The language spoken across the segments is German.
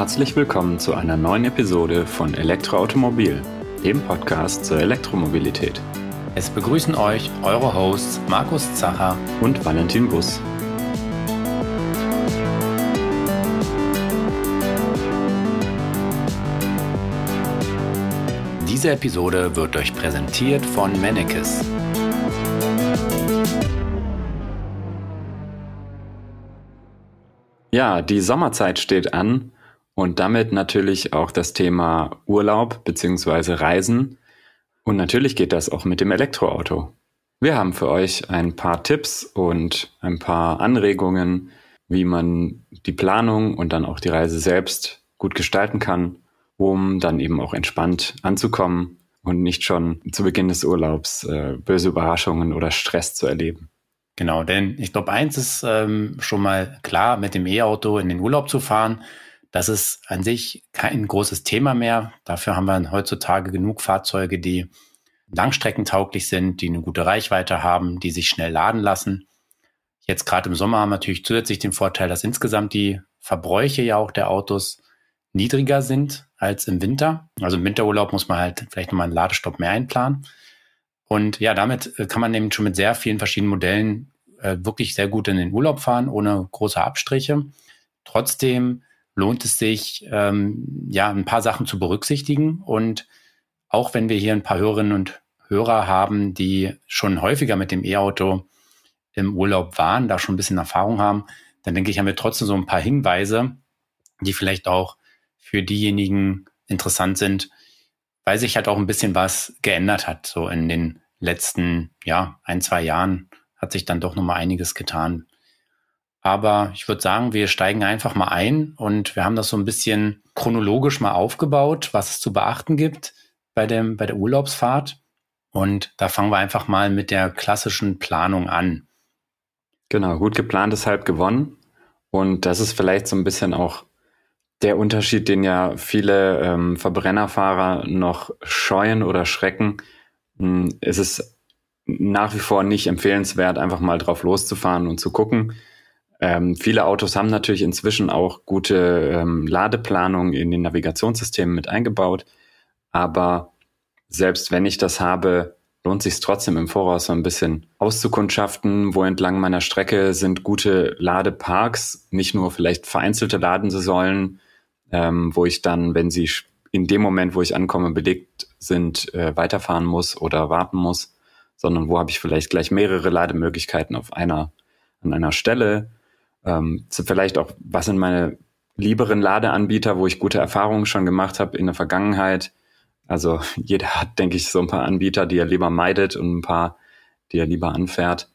Herzlich willkommen zu einer neuen Episode von Elektroautomobil, dem Podcast zur Elektromobilität. Es begrüßen euch eure Hosts Markus Zacher und Valentin Bus. Diese Episode wird euch präsentiert von Mennekes. Ja, die Sommerzeit steht an und damit natürlich auch das Thema Urlaub bzw. Reisen. Und natürlich geht das auch mit dem Elektroauto. Wir haben für euch ein paar Tipps und ein paar Anregungen, wie man die Planung und dann auch die Reise selbst gut gestalten kann, um dann eben auch entspannt anzukommen und nicht schon zu Beginn des Urlaubs äh, böse Überraschungen oder Stress zu erleben. Genau, denn ich glaube, eins ist ähm, schon mal klar, mit dem E-Auto in den Urlaub zu fahren, das ist an sich kein großes Thema mehr. Dafür haben wir heutzutage genug Fahrzeuge, die langstreckentauglich sind, die eine gute Reichweite haben, die sich schnell laden lassen. Jetzt gerade im Sommer haben wir natürlich zusätzlich den Vorteil, dass insgesamt die Verbräuche ja auch der Autos niedriger sind als im Winter. Also im Winterurlaub muss man halt vielleicht nochmal einen Ladestopp mehr einplanen. Und ja, damit äh, kann man eben schon mit sehr vielen verschiedenen Modellen äh, wirklich sehr gut in den Urlaub fahren, ohne große Abstriche. Trotzdem lohnt es sich, ähm, ja, ein paar Sachen zu berücksichtigen. Und auch wenn wir hier ein paar Hörerinnen und Hörer haben, die schon häufiger mit dem E-Auto im Urlaub waren, da schon ein bisschen Erfahrung haben, dann denke ich, haben wir trotzdem so ein paar Hinweise, die vielleicht auch für diejenigen interessant sind, weil sich halt auch ein bisschen was geändert hat. So in den letzten, ja, ein, zwei Jahren hat sich dann doch nochmal einiges getan. Aber ich würde sagen, wir steigen einfach mal ein und wir haben das so ein bisschen chronologisch mal aufgebaut, was es zu beachten gibt bei, dem, bei der Urlaubsfahrt. Und da fangen wir einfach mal mit der klassischen Planung an. Genau, gut geplant ist halb gewonnen. Und das ist vielleicht so ein bisschen auch der Unterschied, den ja viele ähm, Verbrennerfahrer noch scheuen oder schrecken. Hm, es ist nach wie vor nicht empfehlenswert, einfach mal drauf loszufahren und zu gucken, ähm, viele Autos haben natürlich inzwischen auch gute ähm, Ladeplanung in den Navigationssystemen mit eingebaut. Aber selbst wenn ich das habe, lohnt sich trotzdem im Voraus so ein bisschen auszukundschaften, wo entlang meiner Strecke sind gute Ladeparks, nicht nur vielleicht vereinzelte Ladensäulen, ähm, wo ich dann, wenn sie in dem Moment, wo ich ankomme, belegt sind, äh, weiterfahren muss oder warten muss, sondern wo habe ich vielleicht gleich mehrere Lademöglichkeiten auf einer, an einer Stelle ähm, vielleicht auch, was sind meine lieberen Ladeanbieter, wo ich gute Erfahrungen schon gemacht habe in der Vergangenheit. Also jeder hat, denke ich, so ein paar Anbieter, die er lieber meidet und ein paar, die er lieber anfährt.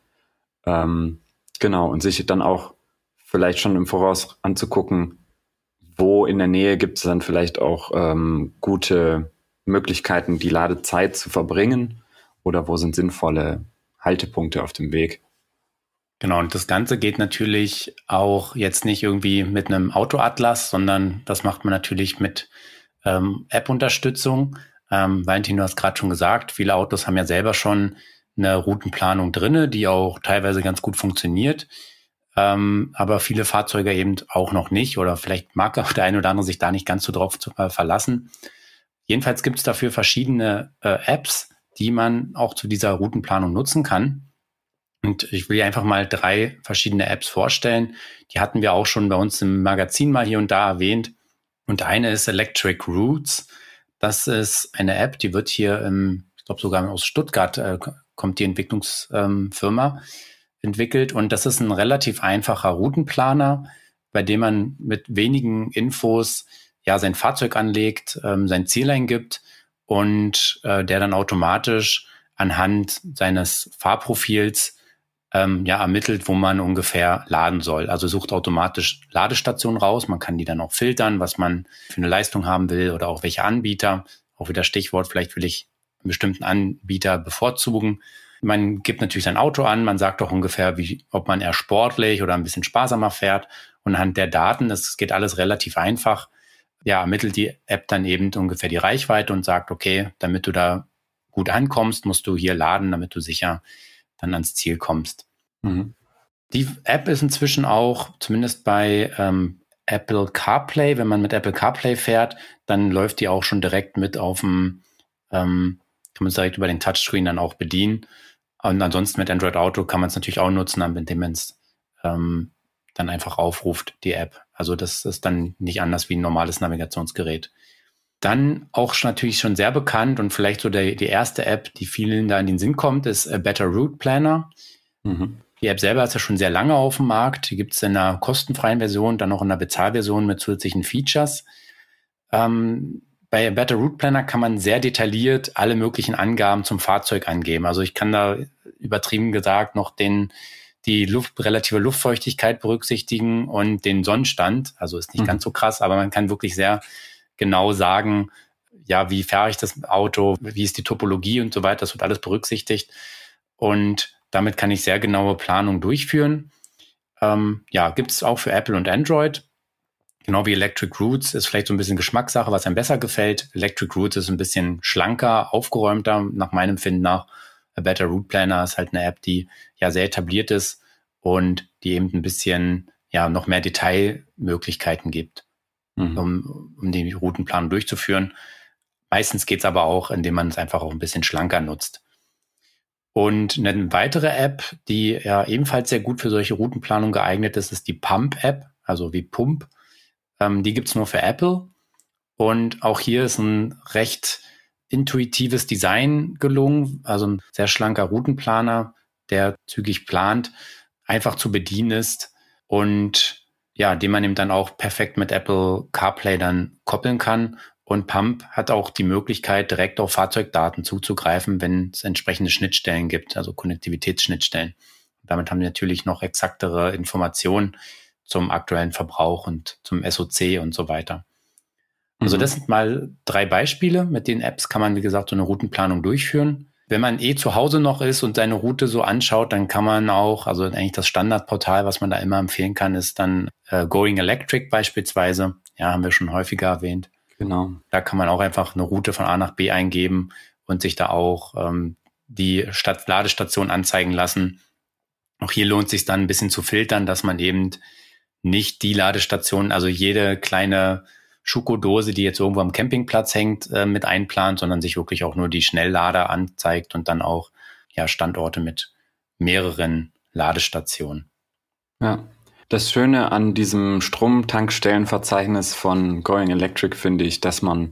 Ähm, genau, und sich dann auch vielleicht schon im Voraus anzugucken, wo in der Nähe gibt es dann vielleicht auch ähm, gute Möglichkeiten, die Ladezeit zu verbringen oder wo sind sinnvolle Haltepunkte auf dem Weg. Genau, und das Ganze geht natürlich auch jetzt nicht irgendwie mit einem Autoatlas, sondern das macht man natürlich mit ähm, App-Unterstützung. Ähm, Valentin, du hast gerade schon gesagt, viele Autos haben ja selber schon eine Routenplanung drinne, die auch teilweise ganz gut funktioniert. Ähm, aber viele Fahrzeuge eben auch noch nicht oder vielleicht mag auch der eine oder andere sich da nicht ganz so drauf zu, äh, verlassen. Jedenfalls gibt es dafür verschiedene äh, Apps, die man auch zu dieser Routenplanung nutzen kann. Und ich will einfach mal drei verschiedene Apps vorstellen. Die hatten wir auch schon bei uns im Magazin mal hier und da erwähnt. Und eine ist Electric Roots. Das ist eine App, die wird hier, im, ich glaube sogar aus Stuttgart äh, kommt die Entwicklungsfirma ähm, entwickelt. Und das ist ein relativ einfacher Routenplaner, bei dem man mit wenigen Infos ja sein Fahrzeug anlegt, ähm, sein Ziel eingibt und äh, der dann automatisch anhand seines Fahrprofils ähm, ja, ermittelt, wo man ungefähr laden soll. Also sucht automatisch Ladestationen raus. Man kann die dann auch filtern, was man für eine Leistung haben will oder auch welche Anbieter. Auch wieder Stichwort, vielleicht will ich einen bestimmten Anbieter bevorzugen. Man gibt natürlich sein Auto an, man sagt auch ungefähr, wie, ob man eher sportlich oder ein bisschen sparsamer fährt. Und anhand der Daten, das geht alles relativ einfach, ja, ermittelt die App dann eben ungefähr die Reichweite und sagt, okay, damit du da gut ankommst, musst du hier laden, damit du sicher dann ans Ziel kommst. Mhm. Die App ist inzwischen auch, zumindest bei ähm, Apple CarPlay. Wenn man mit Apple CarPlay fährt, dann läuft die auch schon direkt mit auf dem, ähm, kann man es direkt über den Touchscreen dann auch bedienen. Und ansonsten mit Android Auto kann man es natürlich auch nutzen, indem man es ähm, dann einfach aufruft, die App. Also das ist dann nicht anders wie ein normales Navigationsgerät. Dann auch natürlich schon sehr bekannt und vielleicht so der, die erste App, die vielen da in den Sinn kommt, ist A Better Route Planner. Mhm. Die App selber ist ja schon sehr lange auf dem Markt. Die gibt es in einer kostenfreien Version, dann auch in einer Bezahlversion mit zusätzlichen Features. Ähm, bei Better Route Planner kann man sehr detailliert alle möglichen Angaben zum Fahrzeug angeben. Also ich kann da übertrieben gesagt noch den die Luft, relative Luftfeuchtigkeit berücksichtigen und den Sonnenstand. Also ist nicht mhm. ganz so krass, aber man kann wirklich sehr genau sagen, ja, wie fahre ich das Auto, wie ist die Topologie und so weiter. Das wird alles berücksichtigt. Und damit kann ich sehr genaue Planung durchführen. Ähm, ja, gibt es auch für Apple und Android. Genau wie Electric Roots ist vielleicht so ein bisschen Geschmackssache, was einem besser gefällt. Electric Roots ist ein bisschen schlanker, aufgeräumter, nach meinem Finden nach. A Better Route Planner ist halt eine App, die ja sehr etabliert ist und die eben ein bisschen ja noch mehr Detailmöglichkeiten gibt, mhm. um, um die Routenplanung durchzuführen. Meistens geht es aber auch, indem man es einfach auch ein bisschen schlanker nutzt. Und eine weitere App, die ja ebenfalls sehr gut für solche Routenplanung geeignet ist, ist die Pump-App, also wie Pump. Ähm, die gibt's nur für Apple. Und auch hier ist ein recht intuitives Design gelungen, also ein sehr schlanker Routenplaner, der zügig plant, einfach zu bedienen ist und ja, den man eben dann auch perfekt mit Apple CarPlay dann koppeln kann. Und Pump hat auch die Möglichkeit, direkt auf Fahrzeugdaten zuzugreifen, wenn es entsprechende Schnittstellen gibt, also Konnektivitätsschnittstellen. damit haben wir natürlich noch exaktere Informationen zum aktuellen Verbrauch und zum SOC und so weiter. Also mhm. das sind mal drei Beispiele. Mit den Apps kann man, wie gesagt, so eine Routenplanung durchführen. Wenn man eh zu Hause noch ist und seine Route so anschaut, dann kann man auch, also eigentlich das Standardportal, was man da immer empfehlen kann, ist dann äh, Going Electric beispielsweise. Ja, haben wir schon häufiger erwähnt. Genau. Da kann man auch einfach eine Route von A nach B eingeben und sich da auch ähm, die Stadt Ladestation anzeigen lassen. Auch hier lohnt sich dann ein bisschen zu filtern, dass man eben nicht die Ladestation, also jede kleine Schuko-Dose, die jetzt irgendwo am Campingplatz hängt, äh, mit einplant, sondern sich wirklich auch nur die Schnelllader anzeigt und dann auch ja Standorte mit mehreren Ladestationen. Ja. Das Schöne an diesem Stromtankstellenverzeichnis von Going Electric finde ich, dass man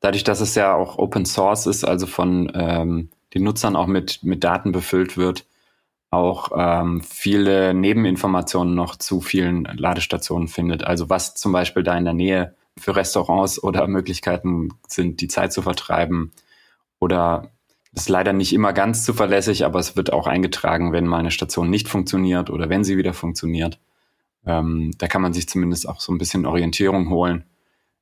dadurch, dass es ja auch Open Source ist, also von ähm, den Nutzern auch mit, mit Daten befüllt wird, auch ähm, viele Nebeninformationen noch zu vielen Ladestationen findet. Also was zum Beispiel da in der Nähe für Restaurants oder Möglichkeiten sind, die Zeit zu vertreiben. Oder ist leider nicht immer ganz zuverlässig, aber es wird auch eingetragen, wenn mal eine Station nicht funktioniert oder wenn sie wieder funktioniert. Ähm, da kann man sich zumindest auch so ein bisschen Orientierung holen,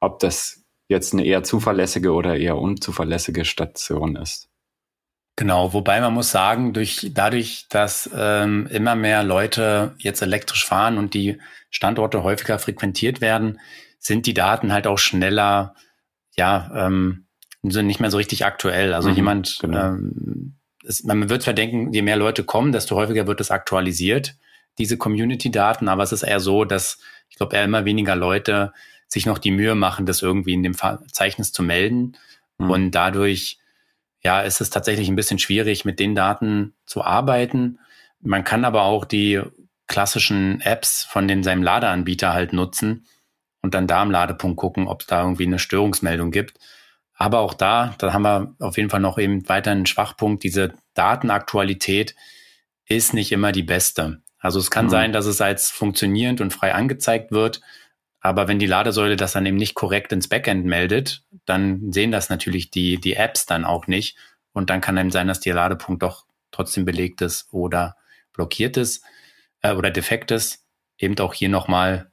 ob das jetzt eine eher zuverlässige oder eher unzuverlässige Station ist. Genau, wobei man muss sagen, durch, dadurch, dass ähm, immer mehr Leute jetzt elektrisch fahren und die Standorte häufiger frequentiert werden, sind die Daten halt auch schneller, ja, ähm, sind nicht mehr so richtig aktuell. Also mhm, jemand, genau. ähm, es, man wird zwar denken, je mehr Leute kommen, desto häufiger wird es aktualisiert, diese Community-Daten, aber es ist eher so, dass ich glaube, eher immer weniger Leute sich noch die Mühe machen, das irgendwie in dem Verzeichnis zu melden. Mhm. Und dadurch, ja, ist es tatsächlich ein bisschen schwierig, mit den Daten zu arbeiten. Man kann aber auch die klassischen Apps von den, seinem Ladeanbieter halt nutzen, und dann da am Ladepunkt gucken, ob es da irgendwie eine Störungsmeldung gibt. Aber auch da, da haben wir auf jeden Fall noch eben weiter einen Schwachpunkt. Diese Datenaktualität ist nicht immer die beste. Also es kann mhm. sein, dass es als funktionierend und frei angezeigt wird. Aber wenn die Ladesäule das dann eben nicht korrekt ins Backend meldet, dann sehen das natürlich die, die Apps dann auch nicht. Und dann kann eben sein, dass der Ladepunkt doch trotzdem belegt ist oder blockiert ist äh, oder defekt ist. Eben auch hier nochmal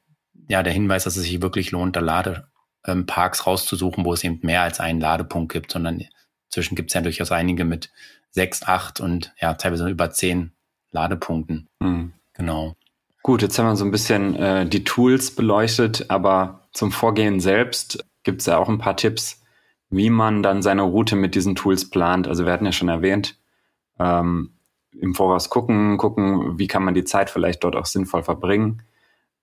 ja der Hinweis, dass es sich wirklich lohnt, da Ladeparks rauszusuchen, wo es eben mehr als einen Ladepunkt gibt, sondern inzwischen gibt es ja durchaus einige mit sechs, acht und ja, teilweise über zehn Ladepunkten. Mhm. Genau. Gut, jetzt haben wir so ein bisschen äh, die Tools beleuchtet, aber zum Vorgehen selbst gibt es ja auch ein paar Tipps, wie man dann seine Route mit diesen Tools plant. Also wir hatten ja schon erwähnt, ähm, im Voraus gucken, gucken, wie kann man die Zeit vielleicht dort auch sinnvoll verbringen.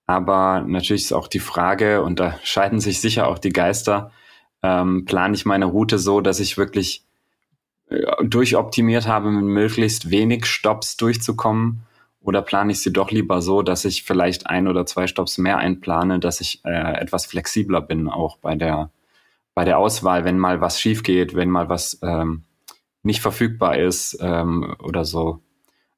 Aber natürlich ist auch die Frage, und da scheiden sich sicher auch die Geister, ähm, plane ich meine Route so, dass ich wirklich äh, durchoptimiert habe, mit möglichst wenig Stops durchzukommen? Oder plane ich sie doch lieber so, dass ich vielleicht ein oder zwei Stops mehr einplane, dass ich äh, etwas flexibler bin, auch bei der, bei der Auswahl, wenn mal was schief geht, wenn mal was ähm, nicht verfügbar ist ähm, oder so.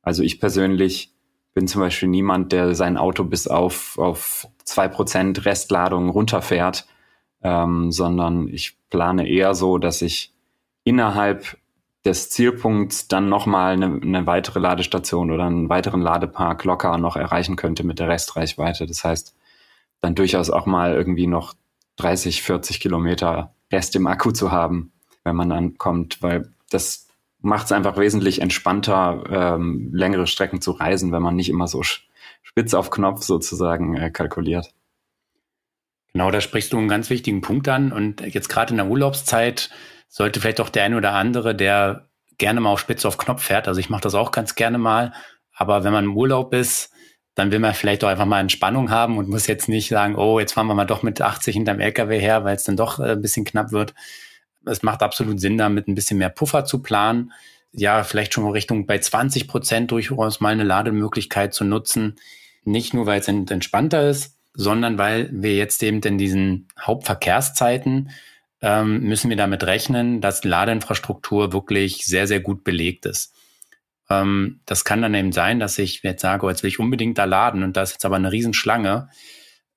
Also ich persönlich bin zum Beispiel niemand, der sein Auto bis auf, auf zwei Prozent Restladung runterfährt, ähm, sondern ich plane eher so, dass ich innerhalb des Zielpunkts dann nochmal eine, eine weitere Ladestation oder einen weiteren Ladepark locker noch erreichen könnte mit der Restreichweite. Das heißt, dann durchaus auch mal irgendwie noch 30, 40 Kilometer Rest im Akku zu haben, wenn man ankommt, weil das macht es einfach wesentlich entspannter, ähm, längere Strecken zu reisen, wenn man nicht immer so spitz auf Knopf sozusagen äh, kalkuliert. Genau, da sprichst du einen ganz wichtigen Punkt an. Und jetzt gerade in der Urlaubszeit sollte vielleicht auch der eine oder andere, der gerne mal auf Spitze auf Knopf fährt, also ich mache das auch ganz gerne mal, aber wenn man im Urlaub ist, dann will man vielleicht auch einfach mal Entspannung haben und muss jetzt nicht sagen, oh, jetzt fahren wir mal doch mit 80 hinterm LKW her, weil es dann doch äh, ein bisschen knapp wird. Es macht absolut Sinn, damit ein bisschen mehr Puffer zu planen. Ja, vielleicht schon in Richtung bei 20 Prozent durchaus mal eine Lademöglichkeit zu nutzen. Nicht nur, weil es entspannter ist, sondern weil wir jetzt eben in diesen Hauptverkehrszeiten ähm, müssen wir damit rechnen, dass Ladeinfrastruktur wirklich sehr, sehr gut belegt ist. Ähm, das kann dann eben sein, dass ich jetzt sage, oh, jetzt will ich unbedingt da laden und da ist jetzt aber eine Riesenschlange.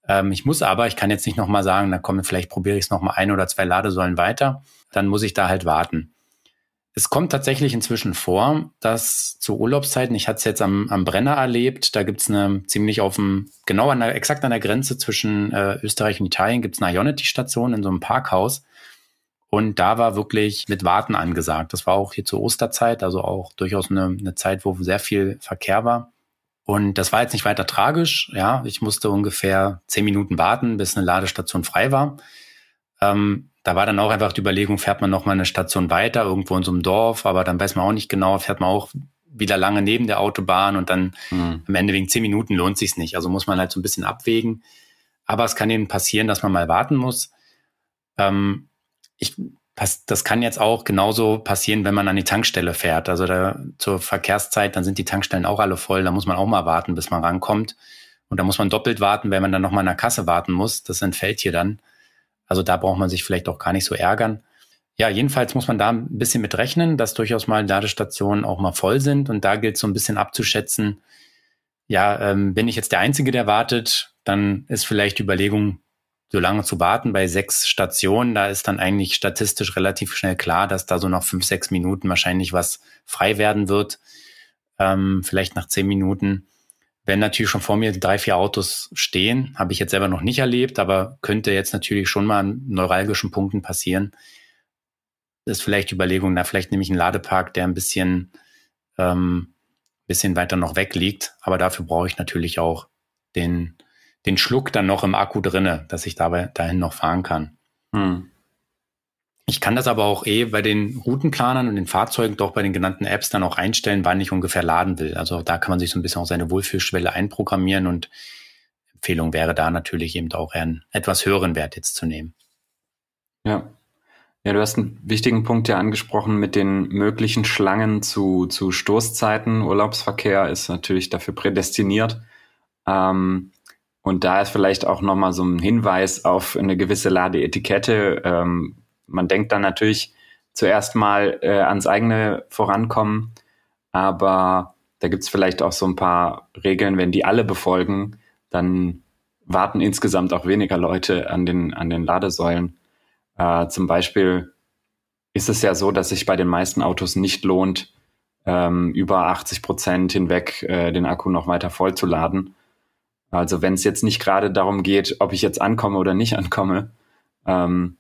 Ähm, ich muss aber, ich kann jetzt nicht nochmal sagen, na komm, vielleicht probiere ich es nochmal ein oder zwei Ladesäulen weiter. Dann muss ich da halt warten. Es kommt tatsächlich inzwischen vor, dass zu Urlaubszeiten, ich hatte es jetzt am, am Brenner erlebt, da gibt's eine ziemlich auf dem, genau an der, exakt an der Grenze zwischen äh, Österreich und Italien gibt's eine Ionity-Station in so einem Parkhaus. Und da war wirklich mit Warten angesagt. Das war auch hier zur Osterzeit, also auch durchaus eine, eine Zeit, wo sehr viel Verkehr war. Und das war jetzt nicht weiter tragisch. Ja, ich musste ungefähr zehn Minuten warten, bis eine Ladestation frei war. Ähm, da war dann auch einfach die Überlegung, fährt man noch mal eine Station weiter, irgendwo in so einem Dorf, aber dann weiß man auch nicht genau, fährt man auch wieder lange neben der Autobahn und dann mhm. am Ende wegen zehn Minuten lohnt sich's nicht. Also muss man halt so ein bisschen abwägen. Aber es kann eben passieren, dass man mal warten muss. Ähm, ich, das kann jetzt auch genauso passieren, wenn man an die Tankstelle fährt. Also da zur Verkehrszeit, dann sind die Tankstellen auch alle voll. Da muss man auch mal warten, bis man rankommt. Und da muss man doppelt warten, wenn man dann nochmal an der Kasse warten muss. Das entfällt hier dann. Also da braucht man sich vielleicht auch gar nicht so ärgern. Ja, jedenfalls muss man da ein bisschen mit rechnen, dass durchaus mal Ladestationen auch mal voll sind. Und da gilt es so ein bisschen abzuschätzen, ja, ähm, bin ich jetzt der Einzige, der wartet, dann ist vielleicht die Überlegung, so lange zu warten bei sechs Stationen. Da ist dann eigentlich statistisch relativ schnell klar, dass da so nach fünf, sechs Minuten wahrscheinlich was frei werden wird. Ähm, vielleicht nach zehn Minuten. Wenn natürlich schon vor mir drei, vier Autos stehen, habe ich jetzt selber noch nicht erlebt, aber könnte jetzt natürlich schon mal an neuralgischen Punkten passieren. Ist vielleicht Überlegung, na, vielleicht nehme ich einen Ladepark, der ein bisschen, ähm, bisschen weiter noch weg liegt. Aber dafür brauche ich natürlich auch den, den Schluck dann noch im Akku drinne, dass ich dabei dahin noch fahren kann. Hm. Ich kann das aber auch eh bei den Routenplanern und den Fahrzeugen doch bei den genannten Apps dann auch einstellen, wann ich ungefähr laden will. Also da kann man sich so ein bisschen auch seine Wohlfühlschwelle einprogrammieren und Empfehlung wäre da natürlich eben auch einen etwas höheren Wert jetzt zu nehmen. Ja. Ja, du hast einen wichtigen Punkt ja angesprochen mit den möglichen Schlangen zu, zu Stoßzeiten. Urlaubsverkehr ist natürlich dafür prädestiniert. Ähm, und da ist vielleicht auch nochmal so ein Hinweis auf eine gewisse Ladeetikette. Ähm, man denkt dann natürlich zuerst mal äh, ans eigene Vorankommen, aber da gibt's vielleicht auch so ein paar Regeln, wenn die alle befolgen, dann warten insgesamt auch weniger Leute an den, an den Ladesäulen. Äh, zum Beispiel ist es ja so, dass sich bei den meisten Autos nicht lohnt, ähm, über 80 Prozent hinweg äh, den Akku noch weiter vollzuladen. Also wenn es jetzt nicht gerade darum geht, ob ich jetzt ankomme oder nicht ankomme, ähm,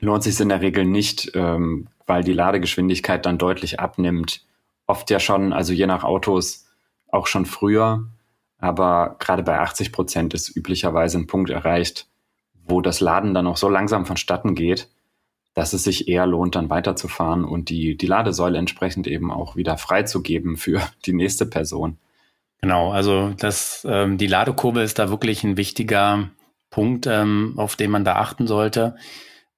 lohnt sich in der Regel nicht, ähm, weil die Ladegeschwindigkeit dann deutlich abnimmt. Oft ja schon, also je nach Autos auch schon früher, aber gerade bei 80 Prozent ist üblicherweise ein Punkt erreicht, wo das Laden dann auch so langsam vonstatten geht, dass es sich eher lohnt, dann weiterzufahren und die, die Ladesäule entsprechend eben auch wieder freizugeben für die nächste Person. Genau, also das, ähm, die Ladekurve ist da wirklich ein wichtiger Punkt, ähm, auf den man da achten sollte.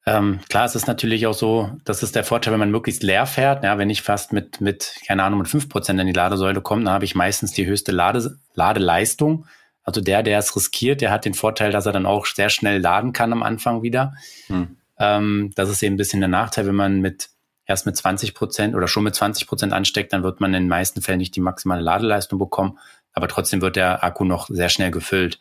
Ähm, klar, es ist natürlich auch so, das ist der Vorteil, wenn man möglichst leer fährt. Ja, wenn ich fast mit, mit, keine Ahnung, mit fünf Prozent in die Ladesäule komme, dann habe ich meistens die höchste Lade, Ladeleistung. Also der, der es riskiert, der hat den Vorteil, dass er dann auch sehr schnell laden kann am Anfang wieder. Hm. Ähm, das ist eben ein bisschen der Nachteil, wenn man mit erst mit 20 Prozent oder schon mit 20 Prozent ansteckt, dann wird man in den meisten Fällen nicht die maximale Ladeleistung bekommen, aber trotzdem wird der Akku noch sehr schnell gefüllt.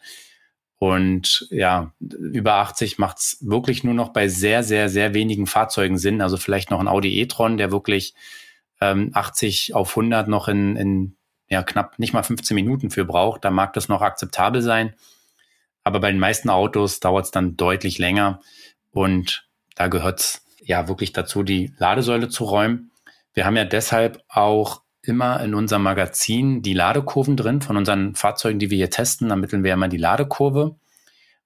Und ja, über 80 macht es wirklich nur noch bei sehr, sehr, sehr wenigen Fahrzeugen Sinn. Also vielleicht noch ein Audi e-tron, der wirklich ähm, 80 auf 100 noch in, in ja, knapp nicht mal 15 Minuten für braucht. Da mag das noch akzeptabel sein. Aber bei den meisten Autos dauert es dann deutlich länger. Und da gehört es ja wirklich dazu, die Ladesäule zu räumen. Wir haben ja deshalb auch immer in unserem Magazin die Ladekurven drin von unseren Fahrzeugen, die wir hier testen. Ermitteln wir immer die Ladekurve.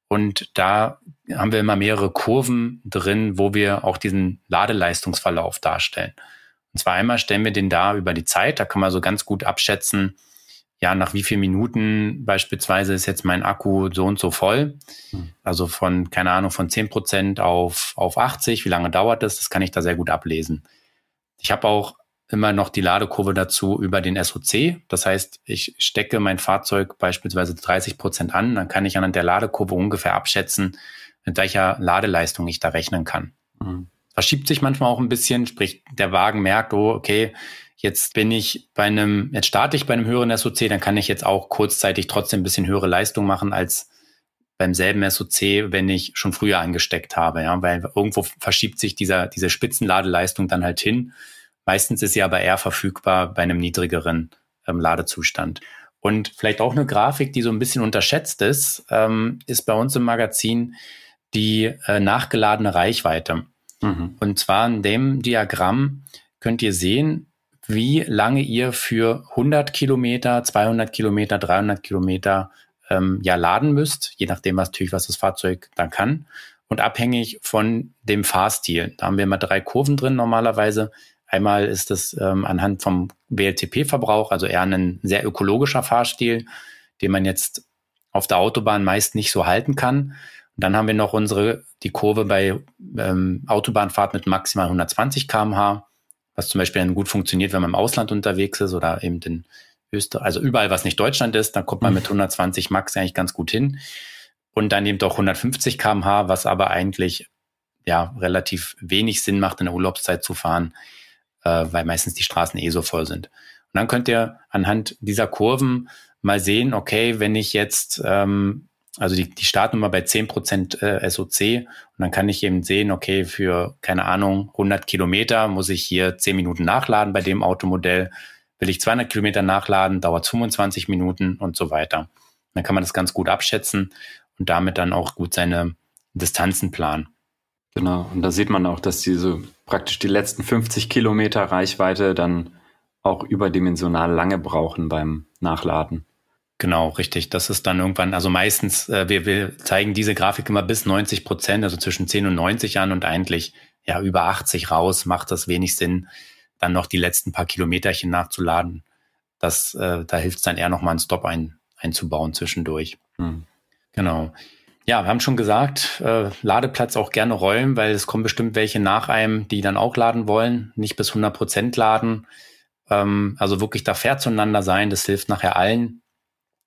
Und da haben wir immer mehrere Kurven drin, wo wir auch diesen Ladeleistungsverlauf darstellen. Und zwar einmal stellen wir den da über die Zeit. Da kann man so ganz gut abschätzen, ja, nach wie vielen Minuten beispielsweise ist jetzt mein Akku so und so voll. Hm. Also von, keine Ahnung, von 10 Prozent auf, auf 80. Wie lange dauert das? Das kann ich da sehr gut ablesen. Ich habe auch immer noch die Ladekurve dazu über den SOC. Das heißt, ich stecke mein Fahrzeug beispielsweise 30 Prozent an, dann kann ich anhand der Ladekurve ungefähr abschätzen, mit welcher Ladeleistung ich da rechnen kann. Mhm. Verschiebt sich manchmal auch ein bisschen, sprich, der Wagen merkt, oh, okay, jetzt bin ich bei einem, jetzt starte ich bei einem höheren SOC, dann kann ich jetzt auch kurzzeitig trotzdem ein bisschen höhere Leistung machen als beim selben SOC, wenn ich schon früher angesteckt habe, ja, weil irgendwo verschiebt sich dieser, diese Spitzenladeleistung dann halt hin. Meistens ist sie aber eher verfügbar bei einem niedrigeren ähm, Ladezustand. Und vielleicht auch eine Grafik, die so ein bisschen unterschätzt ist, ähm, ist bei uns im Magazin die äh, nachgeladene Reichweite. Mhm. Und zwar in dem Diagramm könnt ihr sehen, wie lange ihr für 100 Kilometer, 200 Kilometer, 300 Kilometer ähm, ja laden müsst, je nachdem was natürlich was das Fahrzeug dann kann und abhängig von dem Fahrstil. Da haben wir immer drei Kurven drin normalerweise. Einmal ist es ähm, anhand vom WLTP-Verbrauch, also eher ein sehr ökologischer Fahrstil, den man jetzt auf der Autobahn meist nicht so halten kann. Und dann haben wir noch unsere, die Kurve bei ähm, Autobahnfahrt mit maximal 120 kmh, was zum Beispiel dann gut funktioniert, wenn man im Ausland unterwegs ist oder eben in Österreich, also überall, was nicht Deutschland ist, dann kommt man mit 120 Max eigentlich ganz gut hin. Und dann eben doch 150 kmh, was aber eigentlich ja relativ wenig Sinn macht, in der Urlaubszeit zu fahren äh, weil meistens die Straßen eh so voll sind. Und dann könnt ihr anhand dieser Kurven mal sehen, okay, wenn ich jetzt, ähm, also die, die starten immer bei 10% äh, SOC und dann kann ich eben sehen, okay, für, keine Ahnung, 100 Kilometer muss ich hier 10 Minuten nachladen bei dem Automodell. Will ich 200 Kilometer nachladen, dauert 25 Minuten und so weiter. Dann kann man das ganz gut abschätzen und damit dann auch gut seine Distanzen planen. Genau, und da sieht man auch, dass diese praktisch die letzten 50 Kilometer Reichweite dann auch überdimensional lange brauchen beim Nachladen. Genau, richtig. Das ist dann irgendwann, also meistens, äh, wir, wir zeigen diese Grafik immer bis 90 Prozent, also zwischen 10 und 90 an und eigentlich ja über 80 raus macht das wenig Sinn, dann noch die letzten paar Kilometerchen nachzuladen. Das, äh, da hilft es dann eher nochmal einen Stop ein, einzubauen zwischendurch. Hm. Genau. Ja, wir haben schon gesagt, äh, Ladeplatz auch gerne räumen, weil es kommen bestimmt welche nach einem, die dann auch laden wollen, nicht bis 100 Prozent laden. Ähm, also wirklich da fair zueinander sein, das hilft nachher allen.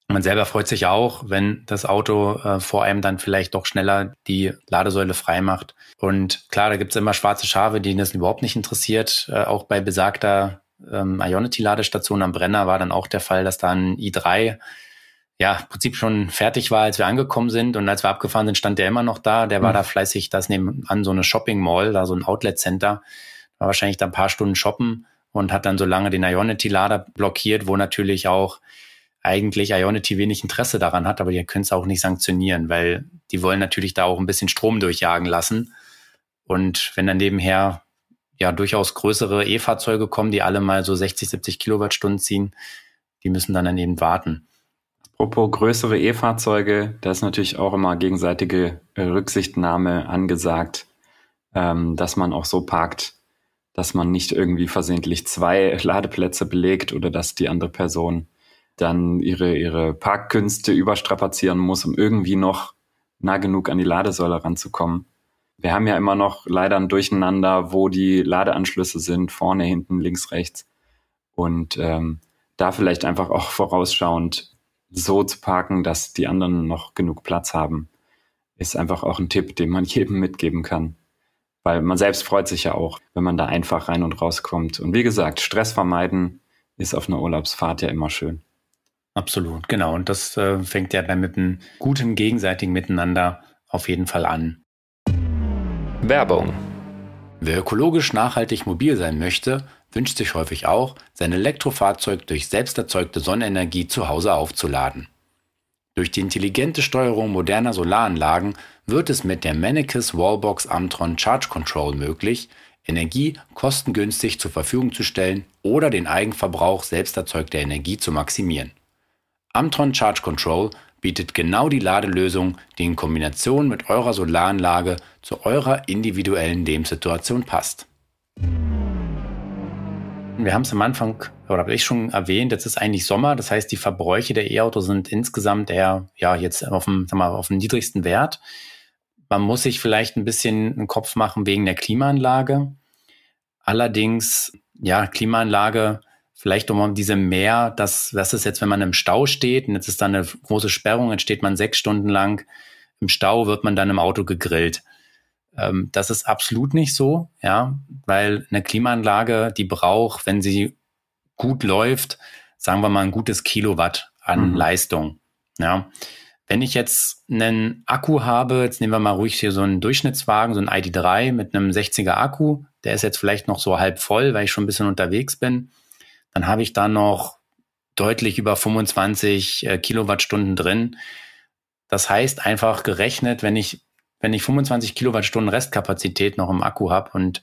Man selber freut sich auch, wenn das Auto äh, vor einem dann vielleicht doch schneller die Ladesäule frei macht. Und klar, da gibt's immer schwarze Schafe, denen das überhaupt nicht interessiert. Äh, auch bei besagter ähm, Ionity-Ladestation am Brenner war dann auch der Fall, dass da ein i3 ja, im Prinzip schon fertig war, als wir angekommen sind. Und als wir abgefahren sind, stand der immer noch da. Der war mhm. da fleißig, das nebenan so eine Shopping Mall, da so ein Outlet Center. War wahrscheinlich da ein paar Stunden shoppen und hat dann so lange den Ionity-Lader blockiert, wo natürlich auch eigentlich Ionity wenig Interesse daran hat, aber die können es auch nicht sanktionieren, weil die wollen natürlich da auch ein bisschen Strom durchjagen lassen. Und wenn dann nebenher ja durchaus größere E-Fahrzeuge kommen, die alle mal so 60, 70 Kilowattstunden ziehen, die müssen dann daneben warten. Apropos größere E-Fahrzeuge, da ist natürlich auch immer gegenseitige äh, Rücksichtnahme angesagt, ähm, dass man auch so parkt, dass man nicht irgendwie versehentlich zwei Ladeplätze belegt oder dass die andere Person dann ihre, ihre Parkkünste überstrapazieren muss, um irgendwie noch nah genug an die Ladesäule ranzukommen. Wir haben ja immer noch leider ein Durcheinander, wo die Ladeanschlüsse sind, vorne, hinten, links, rechts. Und ähm, da vielleicht einfach auch vorausschauend so zu parken, dass die anderen noch genug Platz haben, ist einfach auch ein Tipp, den man jedem mitgeben kann. Weil man selbst freut sich ja auch, wenn man da einfach rein und rauskommt. Und wie gesagt, Stress vermeiden ist auf einer Urlaubsfahrt ja immer schön. Absolut, genau. Und das äh, fängt ja dann mit einem guten gegenseitigen Miteinander auf jeden Fall an. Werbung. Wer ökologisch nachhaltig mobil sein möchte, wünscht sich häufig auch, sein Elektrofahrzeug durch selbst erzeugte Sonnenenergie zu Hause aufzuladen. Durch die intelligente Steuerung moderner Solaranlagen wird es mit der Mannekes Wallbox Amtron Charge Control möglich, Energie kostengünstig zur Verfügung zu stellen oder den Eigenverbrauch selbst erzeugter Energie zu maximieren. Amtron Charge Control bietet genau die Ladelösung, die in Kombination mit eurer Solaranlage zu eurer individuellen Lebenssituation passt. Wir haben es am Anfang, oder habe ich schon erwähnt, jetzt ist eigentlich Sommer, das heißt, die Verbräuche der E-Autos sind insgesamt eher, ja, jetzt auf dem, sag mal, auf dem niedrigsten Wert. Man muss sich vielleicht ein bisschen einen Kopf machen wegen der Klimaanlage. Allerdings, ja, Klimaanlage vielleicht um diese Mehr, dass, was ist jetzt, wenn man im Stau steht und jetzt ist da eine große Sperrung, dann steht man sechs Stunden lang im Stau, wird man dann im Auto gegrillt. Ähm, das ist absolut nicht so, ja, weil eine Klimaanlage, die braucht, wenn sie gut läuft, sagen wir mal ein gutes Kilowatt an mhm. Leistung, ja. Wenn ich jetzt einen Akku habe, jetzt nehmen wir mal ruhig hier so einen Durchschnittswagen, so einen ID3 mit einem 60er Akku, der ist jetzt vielleicht noch so halb voll, weil ich schon ein bisschen unterwegs bin dann habe ich da noch deutlich über 25 äh, Kilowattstunden drin. Das heißt einfach gerechnet, wenn ich, wenn ich 25 Kilowattstunden Restkapazität noch im Akku habe und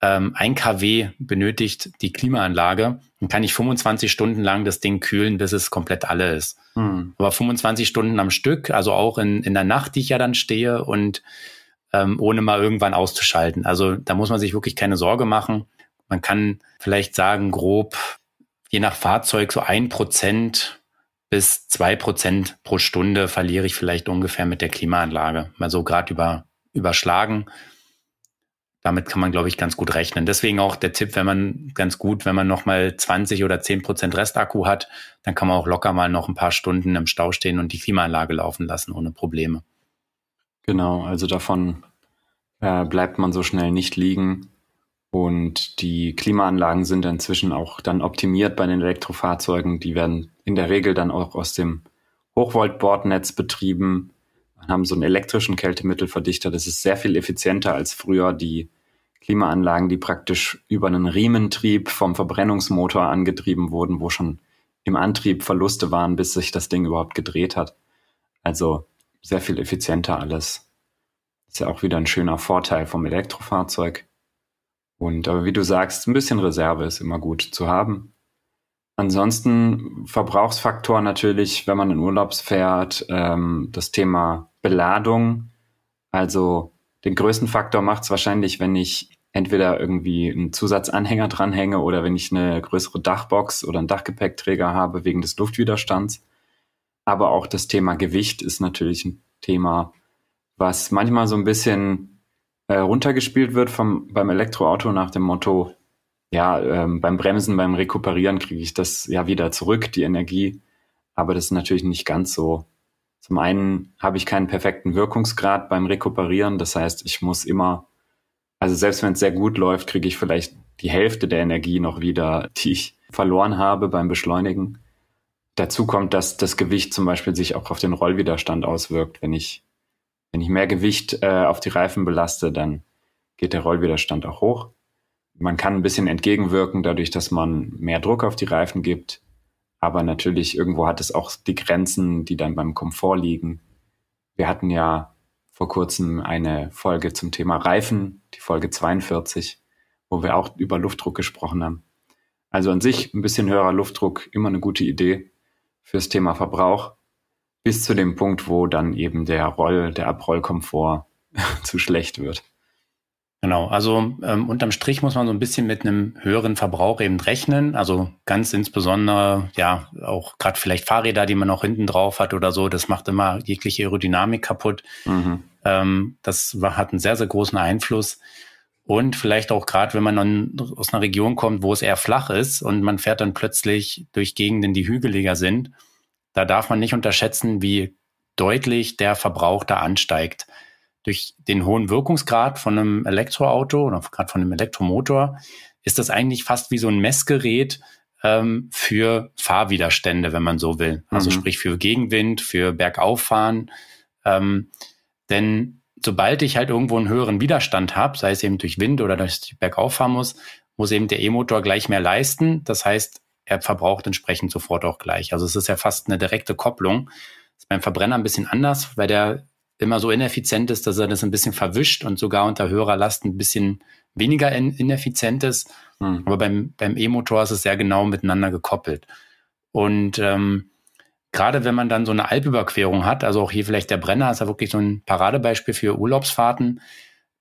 ähm, ein kW benötigt die Klimaanlage, dann kann ich 25 Stunden lang das Ding kühlen, bis es komplett alle ist. Hm. Aber 25 Stunden am Stück, also auch in, in der Nacht, die ich ja dann stehe und ähm, ohne mal irgendwann auszuschalten. Also da muss man sich wirklich keine Sorge machen. Man kann vielleicht sagen, grob, je nach Fahrzeug so ein Prozent bis zwei Prozent pro Stunde verliere ich vielleicht ungefähr mit der Klimaanlage. Mal so gerade über, überschlagen. Damit kann man, glaube ich, ganz gut rechnen. Deswegen auch der Tipp, wenn man ganz gut, wenn man nochmal 20 oder 10 Prozent Restakku hat, dann kann man auch locker mal noch ein paar Stunden im Stau stehen und die Klimaanlage laufen lassen ohne Probleme. Genau, also davon äh, bleibt man so schnell nicht liegen. Und die Klimaanlagen sind inzwischen auch dann optimiert bei den Elektrofahrzeugen. Die werden in der Regel dann auch aus dem Hochvolt-Bordnetz betrieben, haben so einen elektrischen Kältemittelverdichter. Das ist sehr viel effizienter als früher die Klimaanlagen, die praktisch über einen Riementrieb vom Verbrennungsmotor angetrieben wurden, wo schon im Antrieb Verluste waren, bis sich das Ding überhaupt gedreht hat. Also sehr viel effizienter alles. Ist ja auch wieder ein schöner Vorteil vom Elektrofahrzeug. Und aber wie du sagst, ein bisschen Reserve ist immer gut zu haben. Ansonsten Verbrauchsfaktor natürlich, wenn man in Urlaubs fährt, ähm, das Thema Beladung. Also den größten Faktor macht es wahrscheinlich, wenn ich entweder irgendwie einen Zusatzanhänger dranhänge oder wenn ich eine größere Dachbox oder einen Dachgepäckträger habe wegen des Luftwiderstands. Aber auch das Thema Gewicht ist natürlich ein Thema, was manchmal so ein bisschen runtergespielt wird vom, beim Elektroauto nach dem Motto, ja, ähm, beim Bremsen, beim Rekuperieren kriege ich das ja wieder zurück, die Energie. Aber das ist natürlich nicht ganz so. Zum einen habe ich keinen perfekten Wirkungsgrad beim Rekuperieren. Das heißt, ich muss immer, also selbst wenn es sehr gut läuft, kriege ich vielleicht die Hälfte der Energie noch wieder, die ich verloren habe beim Beschleunigen. Dazu kommt, dass das Gewicht zum Beispiel sich auch auf den Rollwiderstand auswirkt. Wenn ich wenn ich mehr Gewicht äh, auf die Reifen belaste, dann geht der Rollwiderstand auch hoch. Man kann ein bisschen entgegenwirken, dadurch, dass man mehr Druck auf die Reifen gibt. Aber natürlich, irgendwo hat es auch die Grenzen, die dann beim Komfort liegen. Wir hatten ja vor kurzem eine Folge zum Thema Reifen, die Folge 42, wo wir auch über Luftdruck gesprochen haben. Also an sich ein bisschen höherer Luftdruck, immer eine gute Idee fürs Thema Verbrauch bis zu dem Punkt, wo dann eben der Roll, der Abrollkomfort zu schlecht wird. Genau, also ähm, unterm Strich muss man so ein bisschen mit einem höheren Verbrauch eben rechnen. Also ganz insbesondere, ja, auch gerade vielleicht Fahrräder, die man noch hinten drauf hat oder so, das macht immer jegliche Aerodynamik kaputt. Mhm. Ähm, das war, hat einen sehr, sehr großen Einfluss. Und vielleicht auch gerade, wenn man dann aus einer Region kommt, wo es eher flach ist und man fährt dann plötzlich durch Gegenden, die hügeliger sind, da darf man nicht unterschätzen, wie deutlich der Verbrauch da ansteigt durch den hohen Wirkungsgrad von einem Elektroauto oder gerade von einem Elektromotor ist das eigentlich fast wie so ein Messgerät ähm, für Fahrwiderstände, wenn man so will. Also mhm. sprich für Gegenwind, für Bergauffahren. Ähm, denn sobald ich halt irgendwo einen höheren Widerstand habe, sei es eben durch Wind oder dass ich bergauf fahren muss, muss eben der E-Motor gleich mehr leisten. Das heißt, er verbraucht entsprechend sofort auch gleich. Also es ist ja fast eine direkte Kopplung. Das ist beim Verbrenner ein bisschen anders, weil der immer so ineffizient ist, dass er das ein bisschen verwischt und sogar unter höherer Last ein bisschen weniger in, ineffizient ist. Hm. Aber beim, beim E-Motor ist es sehr genau miteinander gekoppelt. Und ähm, gerade wenn man dann so eine Alpüberquerung hat, also auch hier vielleicht der Brenner ist ja wirklich so ein Paradebeispiel für Urlaubsfahrten.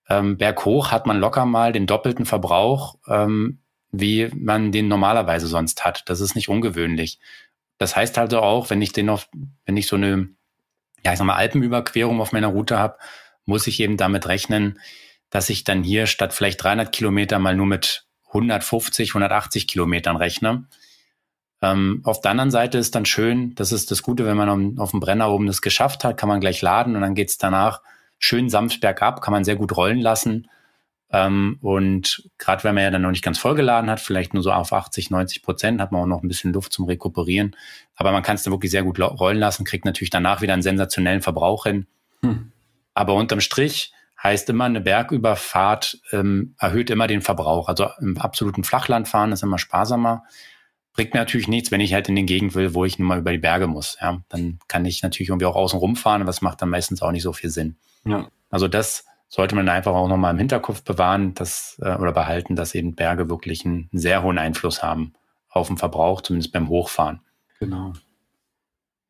Ähm, berghoch hat man locker mal den doppelten Verbrauch, ähm, wie man den normalerweise sonst hat. Das ist nicht ungewöhnlich. Das heißt also auch, wenn ich den noch, wenn ich so eine ja, ich sag mal, Alpenüberquerung auf meiner Route habe, muss ich eben damit rechnen, dass ich dann hier statt vielleicht 300 Kilometer mal nur mit 150, 180 Kilometern rechne. Ähm, auf der anderen Seite ist dann schön, das ist das Gute, wenn man auf dem Brenner oben das geschafft hat, kann man gleich laden und dann geht's danach schön sanft bergab, kann man sehr gut rollen lassen. Ähm, und gerade wenn man ja dann noch nicht ganz vollgeladen hat, vielleicht nur so auf 80, 90 Prozent, hat man auch noch ein bisschen Luft zum Rekuperieren. Aber man kann es dann wirklich sehr gut rollen lassen, kriegt natürlich danach wieder einen sensationellen Verbrauch hin. Hm. Aber unterm Strich heißt immer, eine Bergüberfahrt ähm, erhöht immer den Verbrauch. Also im absoluten Flachlandfahren ist immer sparsamer. Bringt mir natürlich nichts, wenn ich halt in den Gegend will, wo ich nun mal über die Berge muss. Ja, dann kann ich natürlich irgendwie auch außen rumfahren, das macht dann meistens auch nicht so viel Sinn. Ja. Also das sollte man einfach auch nochmal im Hinterkopf bewahren dass, äh, oder behalten, dass eben Berge wirklich einen sehr hohen Einfluss haben auf den Verbrauch, zumindest beim Hochfahren. Genau.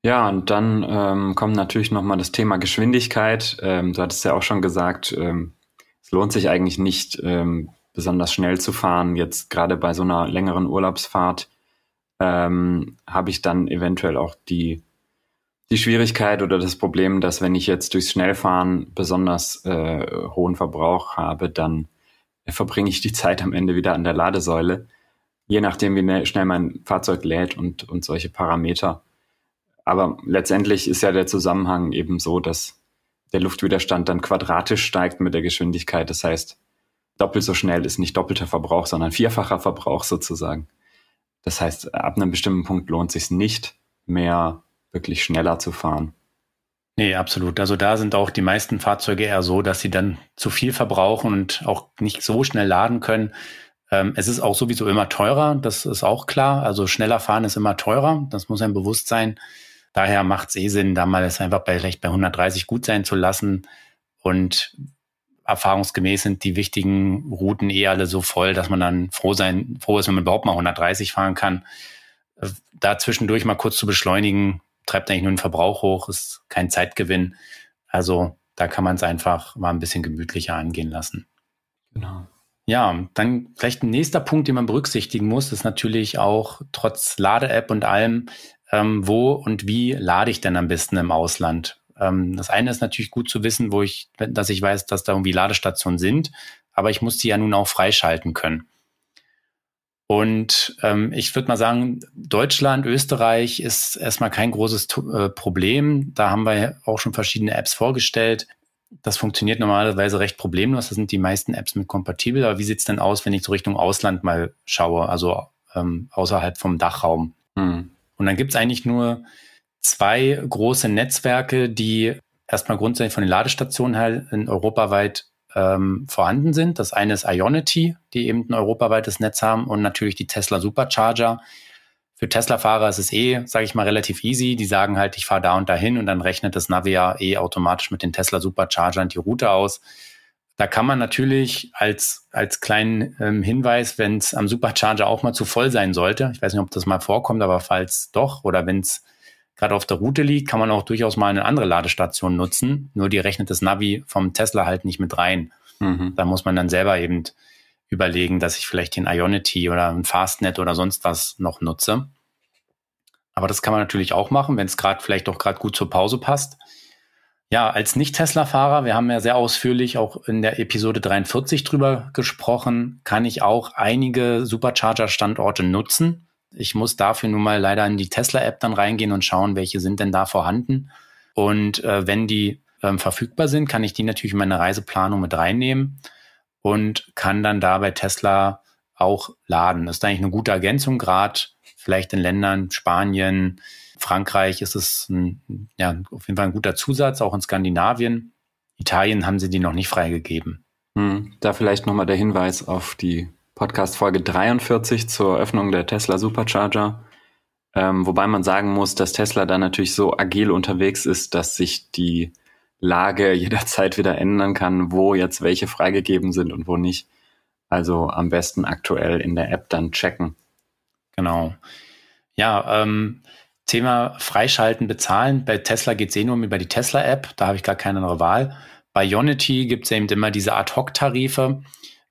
Ja, und dann ähm, kommt natürlich nochmal das Thema Geschwindigkeit. Ähm, du hattest ja auch schon gesagt, ähm, es lohnt sich eigentlich nicht, ähm, besonders schnell zu fahren. Jetzt gerade bei so einer längeren Urlaubsfahrt ähm, habe ich dann eventuell auch die die Schwierigkeit oder das Problem, dass wenn ich jetzt durchs Schnellfahren besonders äh, hohen Verbrauch habe, dann verbringe ich die Zeit am Ende wieder an der Ladesäule, je nachdem, wie ne-, schnell mein Fahrzeug lädt und, und solche Parameter. Aber letztendlich ist ja der Zusammenhang eben so, dass der Luftwiderstand dann quadratisch steigt mit der Geschwindigkeit. Das heißt, doppelt so schnell ist nicht doppelter Verbrauch, sondern vierfacher Verbrauch sozusagen. Das heißt, ab einem bestimmten Punkt lohnt sich nicht mehr wirklich schneller zu fahren. Nee, absolut. Also da sind auch die meisten Fahrzeuge eher so, dass sie dann zu viel verbrauchen und auch nicht so schnell laden können. Ähm, es ist auch sowieso immer teurer, das ist auch klar. Also schneller fahren ist immer teurer, das muss einem bewusst sein. Daher macht es eh Sinn, da mal es einfach bei, vielleicht bei 130 gut sein zu lassen. Und erfahrungsgemäß sind die wichtigen Routen eh alle so voll, dass man dann froh sein, froh ist, wenn man überhaupt mal 130 fahren kann. Äh, da zwischendurch mal kurz zu beschleunigen, treibt eigentlich nur den Verbrauch hoch, ist kein Zeitgewinn. Also da kann man es einfach mal ein bisschen gemütlicher angehen lassen. Genau. Ja, dann vielleicht ein nächster Punkt, den man berücksichtigen muss, ist natürlich auch trotz Lade-App und allem, ähm, wo und wie lade ich denn am besten im Ausland? Ähm, das eine ist natürlich gut zu wissen, wo ich, dass ich weiß, dass da irgendwie Ladestationen sind, aber ich muss die ja nun auch freischalten können. Und ähm, ich würde mal sagen, Deutschland, Österreich ist erstmal kein großes äh, Problem. Da haben wir auch schon verschiedene Apps vorgestellt. Das funktioniert normalerweise recht problemlos. Da sind die meisten Apps mit kompatibel. Aber wie sieht's denn aus, wenn ich so Richtung Ausland mal schaue, also ähm, außerhalb vom Dachraum? Hm. Und dann gibt's eigentlich nur zwei große Netzwerke, die erstmal grundsätzlich von den Ladestationen her in europaweit ähm, vorhanden sind. Das eine ist Ionity, die eben ein europaweites Netz haben und natürlich die Tesla Supercharger. Für Tesla-Fahrer ist es eh, sage ich mal, relativ easy. Die sagen halt, ich fahre da und dahin und dann rechnet das Navi ja eh automatisch mit den Tesla Superchargern die Route aus. Da kann man natürlich als, als kleinen ähm, Hinweis, wenn es am Supercharger auch mal zu voll sein sollte, ich weiß nicht, ob das mal vorkommt, aber falls doch, oder wenn es gerade auf der Route liegt, kann man auch durchaus mal eine andere Ladestation nutzen. Nur die rechnet das Navi vom Tesla halt nicht mit rein. Mhm. Da muss man dann selber eben überlegen, dass ich vielleicht den Ionity oder ein Fastnet oder sonst was noch nutze. Aber das kann man natürlich auch machen, wenn es gerade vielleicht auch gerade gut zur Pause passt. Ja, als Nicht-Tesla-Fahrer, wir haben ja sehr ausführlich auch in der Episode 43 drüber gesprochen, kann ich auch einige Supercharger-Standorte nutzen. Ich muss dafür nun mal leider in die Tesla-App dann reingehen und schauen, welche sind denn da vorhanden. Und äh, wenn die ähm, verfügbar sind, kann ich die natürlich in meine Reiseplanung mit reinnehmen und kann dann da bei Tesla auch laden. Das ist eigentlich eine gute Ergänzung, gerade vielleicht in Ländern Spanien, Frankreich ist es ein, ja, auf jeden Fall ein guter Zusatz, auch in Skandinavien. Italien haben sie die noch nicht freigegeben. Hm, da vielleicht nochmal der Hinweis auf die Podcast-Folge 43 zur Öffnung der Tesla Supercharger. Ähm, wobei man sagen muss, dass Tesla da natürlich so agil unterwegs ist, dass sich die Lage jederzeit wieder ändern kann, wo jetzt welche freigegeben sind und wo nicht. Also am besten aktuell in der App dann checken. Genau. Ja, ähm, Thema Freischalten, Bezahlen. Bei Tesla geht es eh nur über die Tesla-App. Da habe ich gar keine andere Wahl. Bei Unity gibt es eben immer diese Ad-Hoc-Tarife,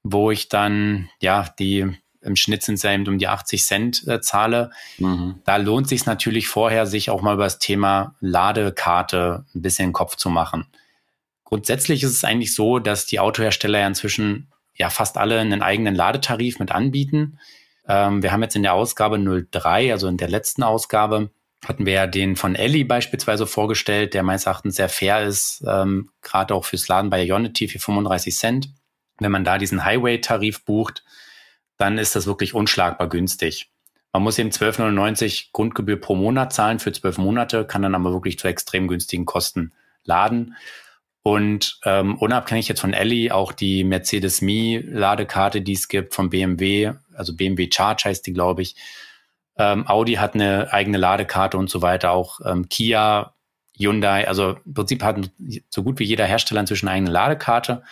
wo ich dann, ja, die im Schnitt sind es ja eben um die 80 Cent äh, zahle. Mhm. Da lohnt sich natürlich vorher, sich auch mal über das Thema Ladekarte ein bisschen Kopf zu machen. Grundsätzlich ist es eigentlich so, dass die Autohersteller ja inzwischen ja fast alle einen eigenen Ladetarif mit anbieten. Ähm, wir haben jetzt in der Ausgabe 03, also in der letzten Ausgabe, hatten wir ja den von Ellie beispielsweise vorgestellt, der meines Erachtens sehr fair ist, ähm, gerade auch fürs Laden bei Ionity für 35 Cent. Wenn man da diesen Highway-Tarif bucht, dann ist das wirklich unschlagbar günstig. Man muss eben 12,99 Grundgebühr pro Monat zahlen für zwölf Monate, kann dann aber wirklich zu extrem günstigen Kosten laden. Und ähm, unabhängig jetzt von Ellie, auch die Mercedes Me Ladekarte, die es gibt von BMW, also BMW Charge heißt die, glaube ich, ähm, Audi hat eine eigene Ladekarte und so weiter, auch ähm, Kia, Hyundai, also im Prinzip hat so gut wie jeder Hersteller inzwischen eine eigene Ladekarte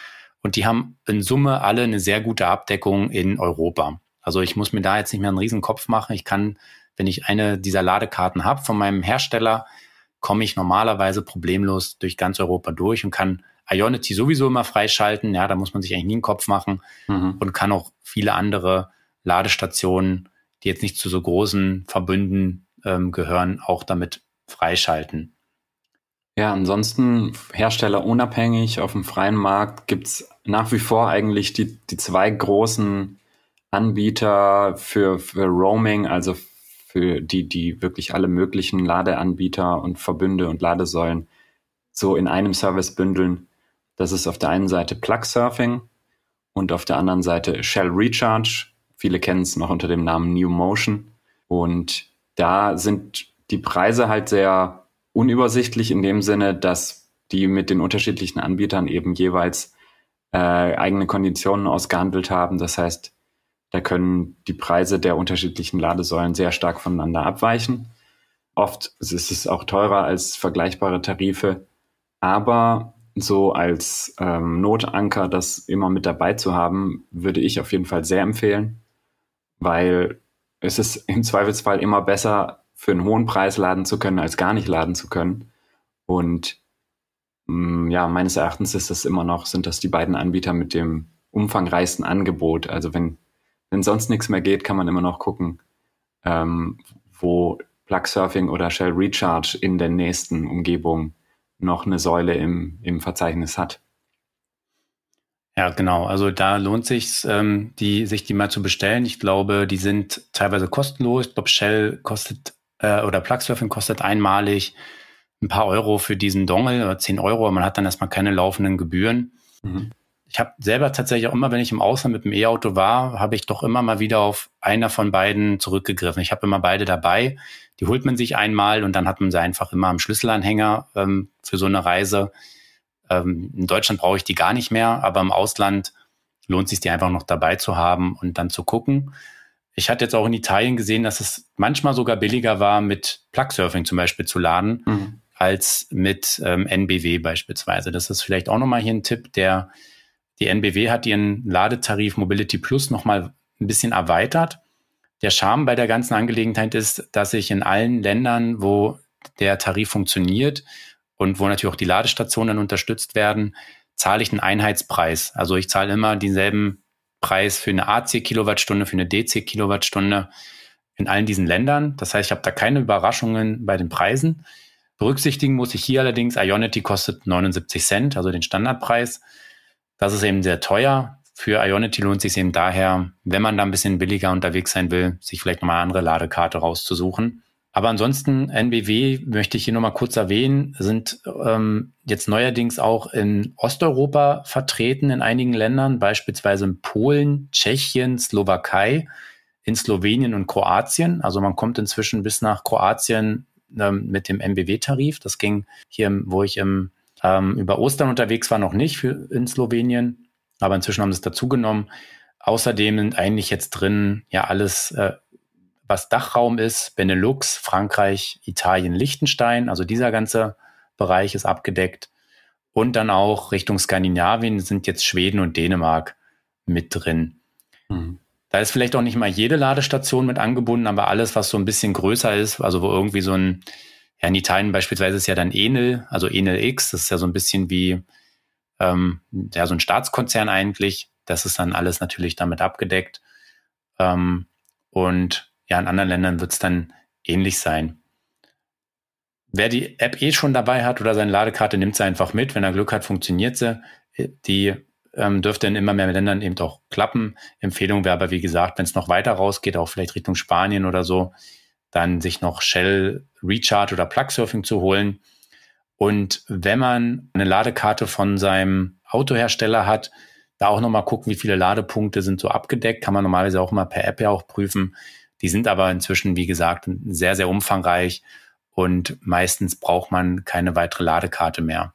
und die haben in Summe alle eine sehr gute Abdeckung in Europa. Also ich muss mir da jetzt nicht mehr einen riesen Kopf machen. Ich kann, wenn ich eine dieser Ladekarten habe von meinem Hersteller, komme ich normalerweise problemlos durch ganz Europa durch und kann Ionity sowieso immer freischalten. Ja, da muss man sich eigentlich nie einen Kopf machen mhm. und kann auch viele andere Ladestationen die jetzt nicht zu so großen Verbünden ähm, gehören, auch damit freischalten. Ja, ansonsten Hersteller unabhängig auf dem freien Markt gibt's nach wie vor eigentlich die, die zwei großen Anbieter für, für Roaming, also für die, die wirklich alle möglichen Ladeanbieter und Verbünde und Ladesäulen so in einem Service bündeln. Das ist auf der einen Seite Plug Surfing und auf der anderen Seite Shell Recharge. Viele kennen es noch unter dem Namen New Motion. Und da sind die Preise halt sehr unübersichtlich in dem Sinne, dass die mit den unterschiedlichen Anbietern eben jeweils äh, eigene Konditionen ausgehandelt haben. Das heißt, da können die Preise der unterschiedlichen Ladesäulen sehr stark voneinander abweichen. Oft ist es auch teurer als vergleichbare Tarife, aber so als ähm, Notanker das immer mit dabei zu haben, würde ich auf jeden Fall sehr empfehlen weil es ist im Zweifelsfall immer besser, für einen hohen Preis laden zu können, als gar nicht laden zu können. Und ja, meines Erachtens ist das immer noch, sind das die beiden Anbieter mit dem umfangreichsten Angebot. Also wenn, wenn sonst nichts mehr geht, kann man immer noch gucken, ähm, wo Plug Surfing oder Shell Recharge in der nächsten Umgebung noch eine Säule im, im Verzeichnis hat. Ja, genau. Also da lohnt sich ähm, die, sich die mal zu bestellen. Ich glaube, die sind teilweise kostenlos. Ich glaube, Shell kostet äh, oder Plugsurfing kostet einmalig ein paar Euro für diesen Dongle oder 10 Euro. Aber man hat dann erstmal keine laufenden Gebühren. Mhm. Ich habe selber tatsächlich auch immer, wenn ich im Ausland mit dem E-Auto war, habe ich doch immer mal wieder auf einer von beiden zurückgegriffen. Ich habe immer beide dabei. Die holt man sich einmal und dann hat man sie einfach immer am Schlüsselanhänger ähm, für so eine Reise. Ähm, in Deutschland brauche ich die gar nicht mehr, aber im Ausland lohnt sich die einfach noch dabei zu haben und dann zu gucken. Ich hatte jetzt auch in Italien gesehen, dass es manchmal sogar billiger war, mit Plug-Surfing zum Beispiel zu laden, mhm. Als mit ähm, NBW beispielsweise. Das ist vielleicht auch nochmal hier ein Tipp, der die NBW hat ihren Ladetarif Mobility Plus nochmal ein bisschen erweitert. Der Charme bei der ganzen Angelegenheit ist, dass ich in allen Ländern, wo der Tarif funktioniert, und wo natürlich auch die Ladestationen unterstützt werden, zahle ich einen Einheitspreis. Also ich zahle immer denselben Preis für eine AC-Kilowattstunde, für eine DC-Kilowattstunde in allen diesen Ländern. Das heißt, ich habe da keine Überraschungen bei den Preisen. Berücksichtigen muss ich hier allerdings, Ionity kostet 79 Cent, also den Standardpreis. Das ist eben sehr teuer. Für Ionity lohnt sich eben daher, wenn man da ein bisschen billiger unterwegs sein will, sich vielleicht nochmal eine andere Ladekarte rauszusuchen. Aber ansonsten, NBW möchte ich hier nochmal kurz erwähnen, sind ähm, jetzt neuerdings auch in Osteuropa vertreten in einigen Ländern, beispielsweise in Polen, Tschechien, Slowakei, in Slowenien und Kroatien. Also man kommt inzwischen bis nach Kroatien ähm, mit dem MBW-Tarif. Das ging hier, wo ich im, ähm, über Ostern unterwegs war, noch nicht für, in Slowenien. Aber inzwischen haben sie es dazugenommen. Außerdem sind eigentlich jetzt drin ja alles, äh, was Dachraum ist, Benelux, Frankreich, Italien, Liechtenstein. Also dieser ganze Bereich ist abgedeckt. Und dann auch Richtung Skandinavien sind jetzt Schweden und Dänemark mit drin. Mhm. Da ist vielleicht auch nicht mal jede Ladestation mit angebunden, aber alles, was so ein bisschen größer ist, also wo irgendwie so ein, ja, in Italien beispielsweise ist ja dann Enel, also Enel X, das ist ja so ein bisschen wie ähm, ja, so ein Staatskonzern eigentlich. Das ist dann alles natürlich damit abgedeckt. Ähm, und ja, in anderen Ländern wird es dann ähnlich sein. Wer die App eh schon dabei hat oder seine Ladekarte, nimmt sie einfach mit. Wenn er Glück hat, funktioniert sie. Die ähm, dürfte in immer mehr Ländern eben auch klappen. Empfehlung wäre aber, wie gesagt, wenn es noch weiter rausgeht, auch vielleicht Richtung Spanien oder so, dann sich noch Shell Recharge oder Plug Surfing zu holen. Und wenn man eine Ladekarte von seinem Autohersteller hat, da auch nochmal gucken, wie viele Ladepunkte sind so abgedeckt, kann man normalerweise auch mal per App ja auch prüfen. Die sind aber inzwischen, wie gesagt, sehr, sehr umfangreich und meistens braucht man keine weitere Ladekarte mehr.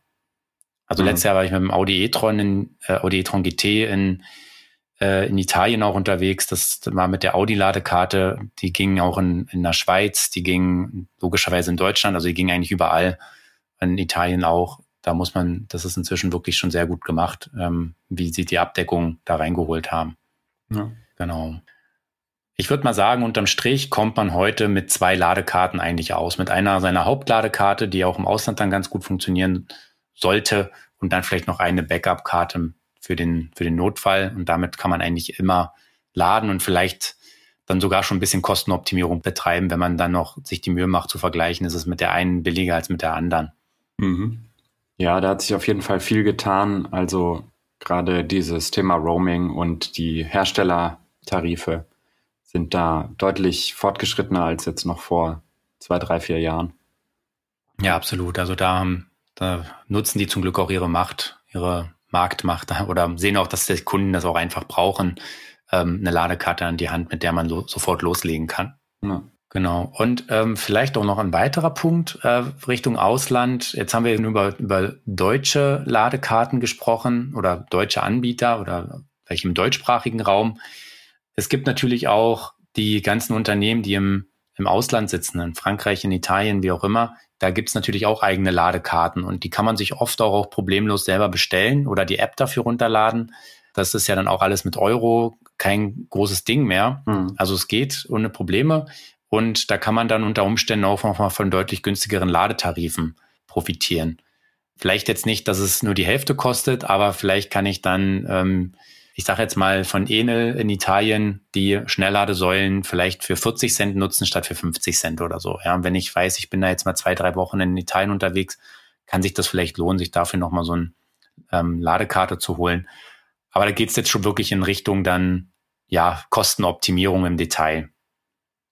Also mhm. letztes Jahr war ich mit dem Audi e-tron in äh, Audi e-tron GT in äh, in Italien auch unterwegs. Das war mit der Audi-Ladekarte. Die ging auch in, in der Schweiz, die ging logischerweise in Deutschland, also die ging eigentlich überall. In Italien auch. Da muss man, das ist inzwischen wirklich schon sehr gut gemacht, ähm, wie sie die Abdeckung da reingeholt haben. Ja. Genau. Ich würde mal sagen, unterm Strich kommt man heute mit zwei Ladekarten eigentlich aus. Mit einer seiner Hauptladekarte, die auch im Ausland dann ganz gut funktionieren sollte und dann vielleicht noch eine Backup-Karte für den, für den Notfall. Und damit kann man eigentlich immer laden und vielleicht dann sogar schon ein bisschen Kostenoptimierung betreiben, wenn man dann noch sich die Mühe macht zu vergleichen, ist es mit der einen billiger als mit der anderen. Mhm. Ja, da hat sich auf jeden Fall viel getan. Also gerade dieses Thema Roaming und die Herstellertarife sind da deutlich fortgeschrittener als jetzt noch vor zwei, drei, vier Jahren. Ja, absolut. Also da haben da nutzen die zum Glück auch ihre Macht, ihre Marktmacht oder sehen auch, dass die Kunden das auch einfach brauchen, ähm, eine Ladekarte an die Hand, mit der man so, sofort loslegen kann. Ja. Genau. Und ähm, vielleicht auch noch ein weiterer Punkt äh, Richtung Ausland. Jetzt haben wir über, über deutsche Ladekarten gesprochen oder deutsche Anbieter oder welche im deutschsprachigen Raum. Es gibt natürlich auch die ganzen Unternehmen, die im, im Ausland sitzen, in Frankreich, in Italien, wie auch immer, da gibt's natürlich auch eigene Ladekarten und die kann man sich oft auch, auch problemlos selber bestellen oder die App dafür runterladen. Das ist ja dann auch alles mit Euro kein großes Ding mehr. Mhm. Also es geht ohne Probleme und da kann man dann unter Umständen auch nochmal von deutlich günstigeren Ladetarifen profitieren. Vielleicht jetzt nicht, dass es nur die Hälfte kostet, aber vielleicht kann ich dann ähm, ich sage jetzt mal von Enel in Italien, die Schnellladesäulen vielleicht für 40 Cent nutzen statt für 50 Cent oder so. Ja, und wenn ich weiß, ich bin da jetzt mal zwei, drei Wochen in Italien unterwegs, kann sich das vielleicht lohnen, sich dafür nochmal so eine ähm, Ladekarte zu holen. Aber da geht es jetzt schon wirklich in Richtung dann, ja, Kostenoptimierung im Detail.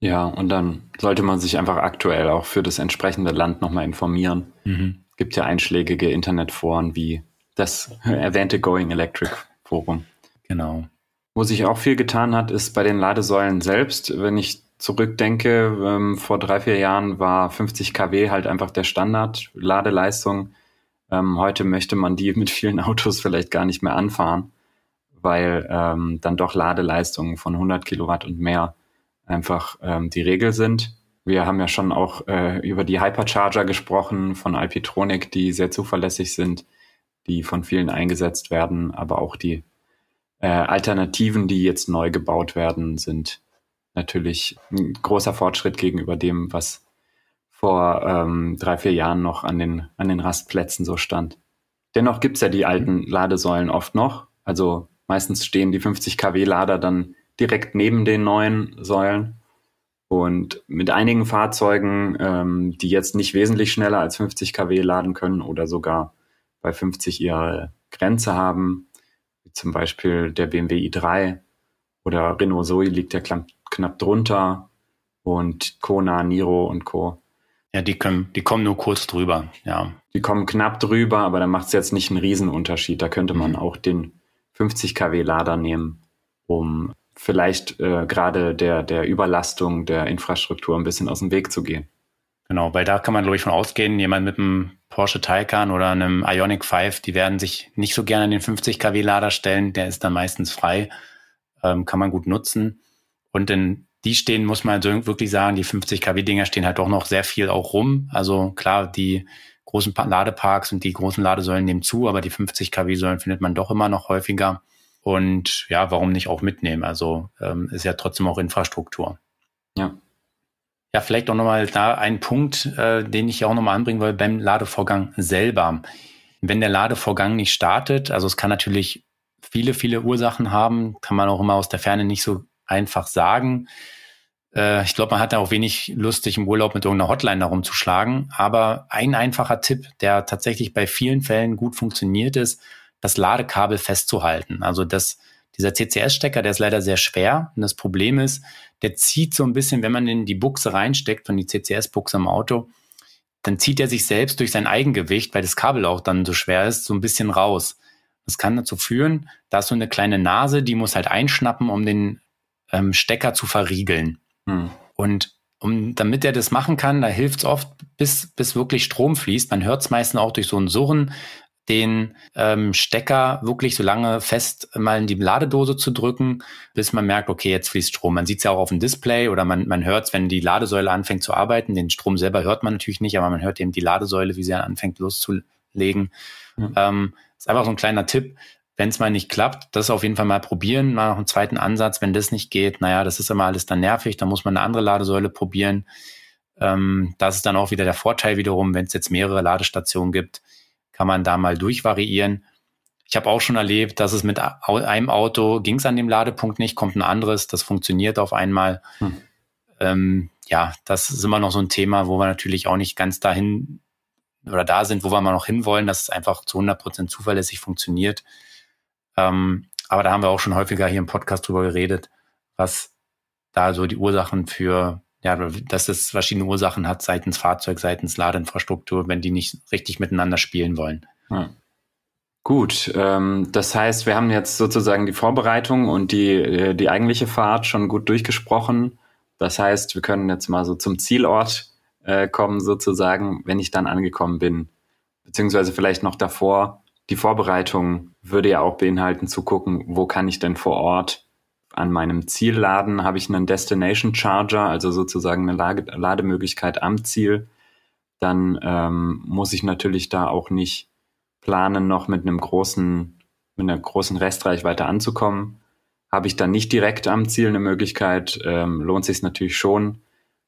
Ja, und dann sollte man sich einfach aktuell auch für das entsprechende Land nochmal informieren. Mhm. Es gibt ja einschlägige Internetforen wie das erwähnte Going Electric Forum. Genau. Wo sich auch viel getan hat, ist bei den Ladesäulen selbst. Wenn ich zurückdenke, ähm, vor drei, vier Jahren war 50 kW halt einfach der Standard Ladeleistung. Ähm, heute möchte man die mit vielen Autos vielleicht gar nicht mehr anfahren, weil ähm, dann doch Ladeleistungen von 100 Kilowatt und mehr einfach ähm, die Regel sind. Wir haben ja schon auch äh, über die Hypercharger gesprochen von Alpitronic, die sehr zuverlässig sind, die von vielen eingesetzt werden, aber auch die äh, Alternativen, die jetzt neu gebaut werden, sind natürlich ein großer Fortschritt gegenüber dem, was vor ähm, drei, vier Jahren noch an den, an den Rastplätzen so stand. Dennoch gibt's ja die alten Ladesäulen oft noch. Also meistens stehen die 50 kW Lader dann direkt neben den neuen Säulen. Und mit einigen Fahrzeugen, ähm, die jetzt nicht wesentlich schneller als 50 kW laden können oder sogar bei 50 ihre Grenze haben, wie zum Beispiel der BMW i3 oder Renault Zoe liegt ja knapp, knapp drunter und Kona, Niro und Co. Ja, die können, die kommen nur kurz drüber, ja. Die kommen knapp drüber, aber da macht es jetzt nicht einen Riesenunterschied. Da könnte man mhm. auch den 50 kW Lader nehmen, um vielleicht äh, gerade der, der Überlastung der Infrastruktur ein bisschen aus dem Weg zu gehen. Genau, weil da kann man, glaube ich, von ausgehen, jemand mit einem Porsche Taycan oder einem Ionic 5, die werden sich nicht so gerne an den 50 kW Lader stellen, der ist dann meistens frei, ähm, kann man gut nutzen. Und in die stehen, muss man wirklich sagen, die 50 kW Dinger stehen halt doch noch sehr viel auch rum. Also klar, die großen Ladeparks und die großen Ladesäulen nehmen zu, aber die 50 kW Säulen findet man doch immer noch häufiger. Und ja, warum nicht auch mitnehmen? Also ähm, ist ja trotzdem auch Infrastruktur. Ja. Ja, vielleicht auch nochmal da ein Punkt, äh, den ich auch nochmal anbringen will beim Ladevorgang selber. Wenn der Ladevorgang nicht startet, also es kann natürlich viele, viele Ursachen haben, kann man auch immer aus der Ferne nicht so einfach sagen. Äh, ich glaube, man hat da auch wenig Lust, sich im Urlaub mit irgendeiner Hotline darum zu schlagen. Aber ein einfacher Tipp, der tatsächlich bei vielen Fällen gut funktioniert, ist, das Ladekabel festzuhalten. Also das, dieser CCS-Stecker, der ist leider sehr schwer. Und das Problem ist, der zieht so ein bisschen, wenn man in die Buchse reinsteckt, von die CCS-Buchse im Auto, dann zieht er sich selbst durch sein Eigengewicht, weil das Kabel auch dann so schwer ist, so ein bisschen raus. Das kann dazu führen, da ist so eine kleine Nase, die muss halt einschnappen, um den ähm, Stecker zu verriegeln. Hm. Und um, damit er das machen kann, da hilft es oft, bis, bis wirklich Strom fließt. Man hört es meistens auch durch so ein Surren, den ähm, Stecker wirklich so lange fest mal in die Ladedose zu drücken, bis man merkt, okay, jetzt fließt Strom. Man sieht es ja auch auf dem Display oder man, man hört es, wenn die Ladesäule anfängt zu arbeiten. Den Strom selber hört man natürlich nicht, aber man hört eben die Ladesäule, wie sie anfängt loszulegen. Mhm. Ähm, ist einfach so ein kleiner Tipp. Wenn es mal nicht klappt, das auf jeden Fall mal probieren, mal noch einen zweiten Ansatz. Wenn das nicht geht, naja, das ist immer alles dann nervig, dann muss man eine andere Ladesäule probieren. Ähm, das ist dann auch wieder der Vorteil wiederum, wenn es jetzt mehrere Ladestationen gibt kann man da mal durchvariieren. Ich habe auch schon erlebt, dass es mit einem Auto ging es an dem Ladepunkt nicht, kommt ein anderes, das funktioniert auf einmal. Hm. Ähm, ja, das ist immer noch so ein Thema, wo wir natürlich auch nicht ganz dahin oder da sind, wo wir mal noch hinwollen, dass es einfach zu 100 Prozent zuverlässig funktioniert. Ähm, aber da haben wir auch schon häufiger hier im Podcast drüber geredet, was da so die Ursachen für ja, dass es verschiedene Ursachen hat seitens Fahrzeug, seitens Ladeinfrastruktur, wenn die nicht richtig miteinander spielen wollen. Hm. Gut, ähm, das heißt, wir haben jetzt sozusagen die Vorbereitung und die, äh, die eigentliche Fahrt schon gut durchgesprochen. Das heißt, wir können jetzt mal so zum Zielort äh, kommen, sozusagen, wenn ich dann angekommen bin. Beziehungsweise vielleicht noch davor. Die Vorbereitung würde ja auch beinhalten zu gucken, wo kann ich denn vor Ort an meinem Zielladen habe ich einen Destination Charger, also sozusagen eine Lage, Lademöglichkeit am Ziel. Dann ähm, muss ich natürlich da auch nicht planen, noch mit einem großen, mit einer großen Restreichweite anzukommen. Habe ich dann nicht direkt am Ziel eine Möglichkeit, ähm, lohnt sich natürlich schon,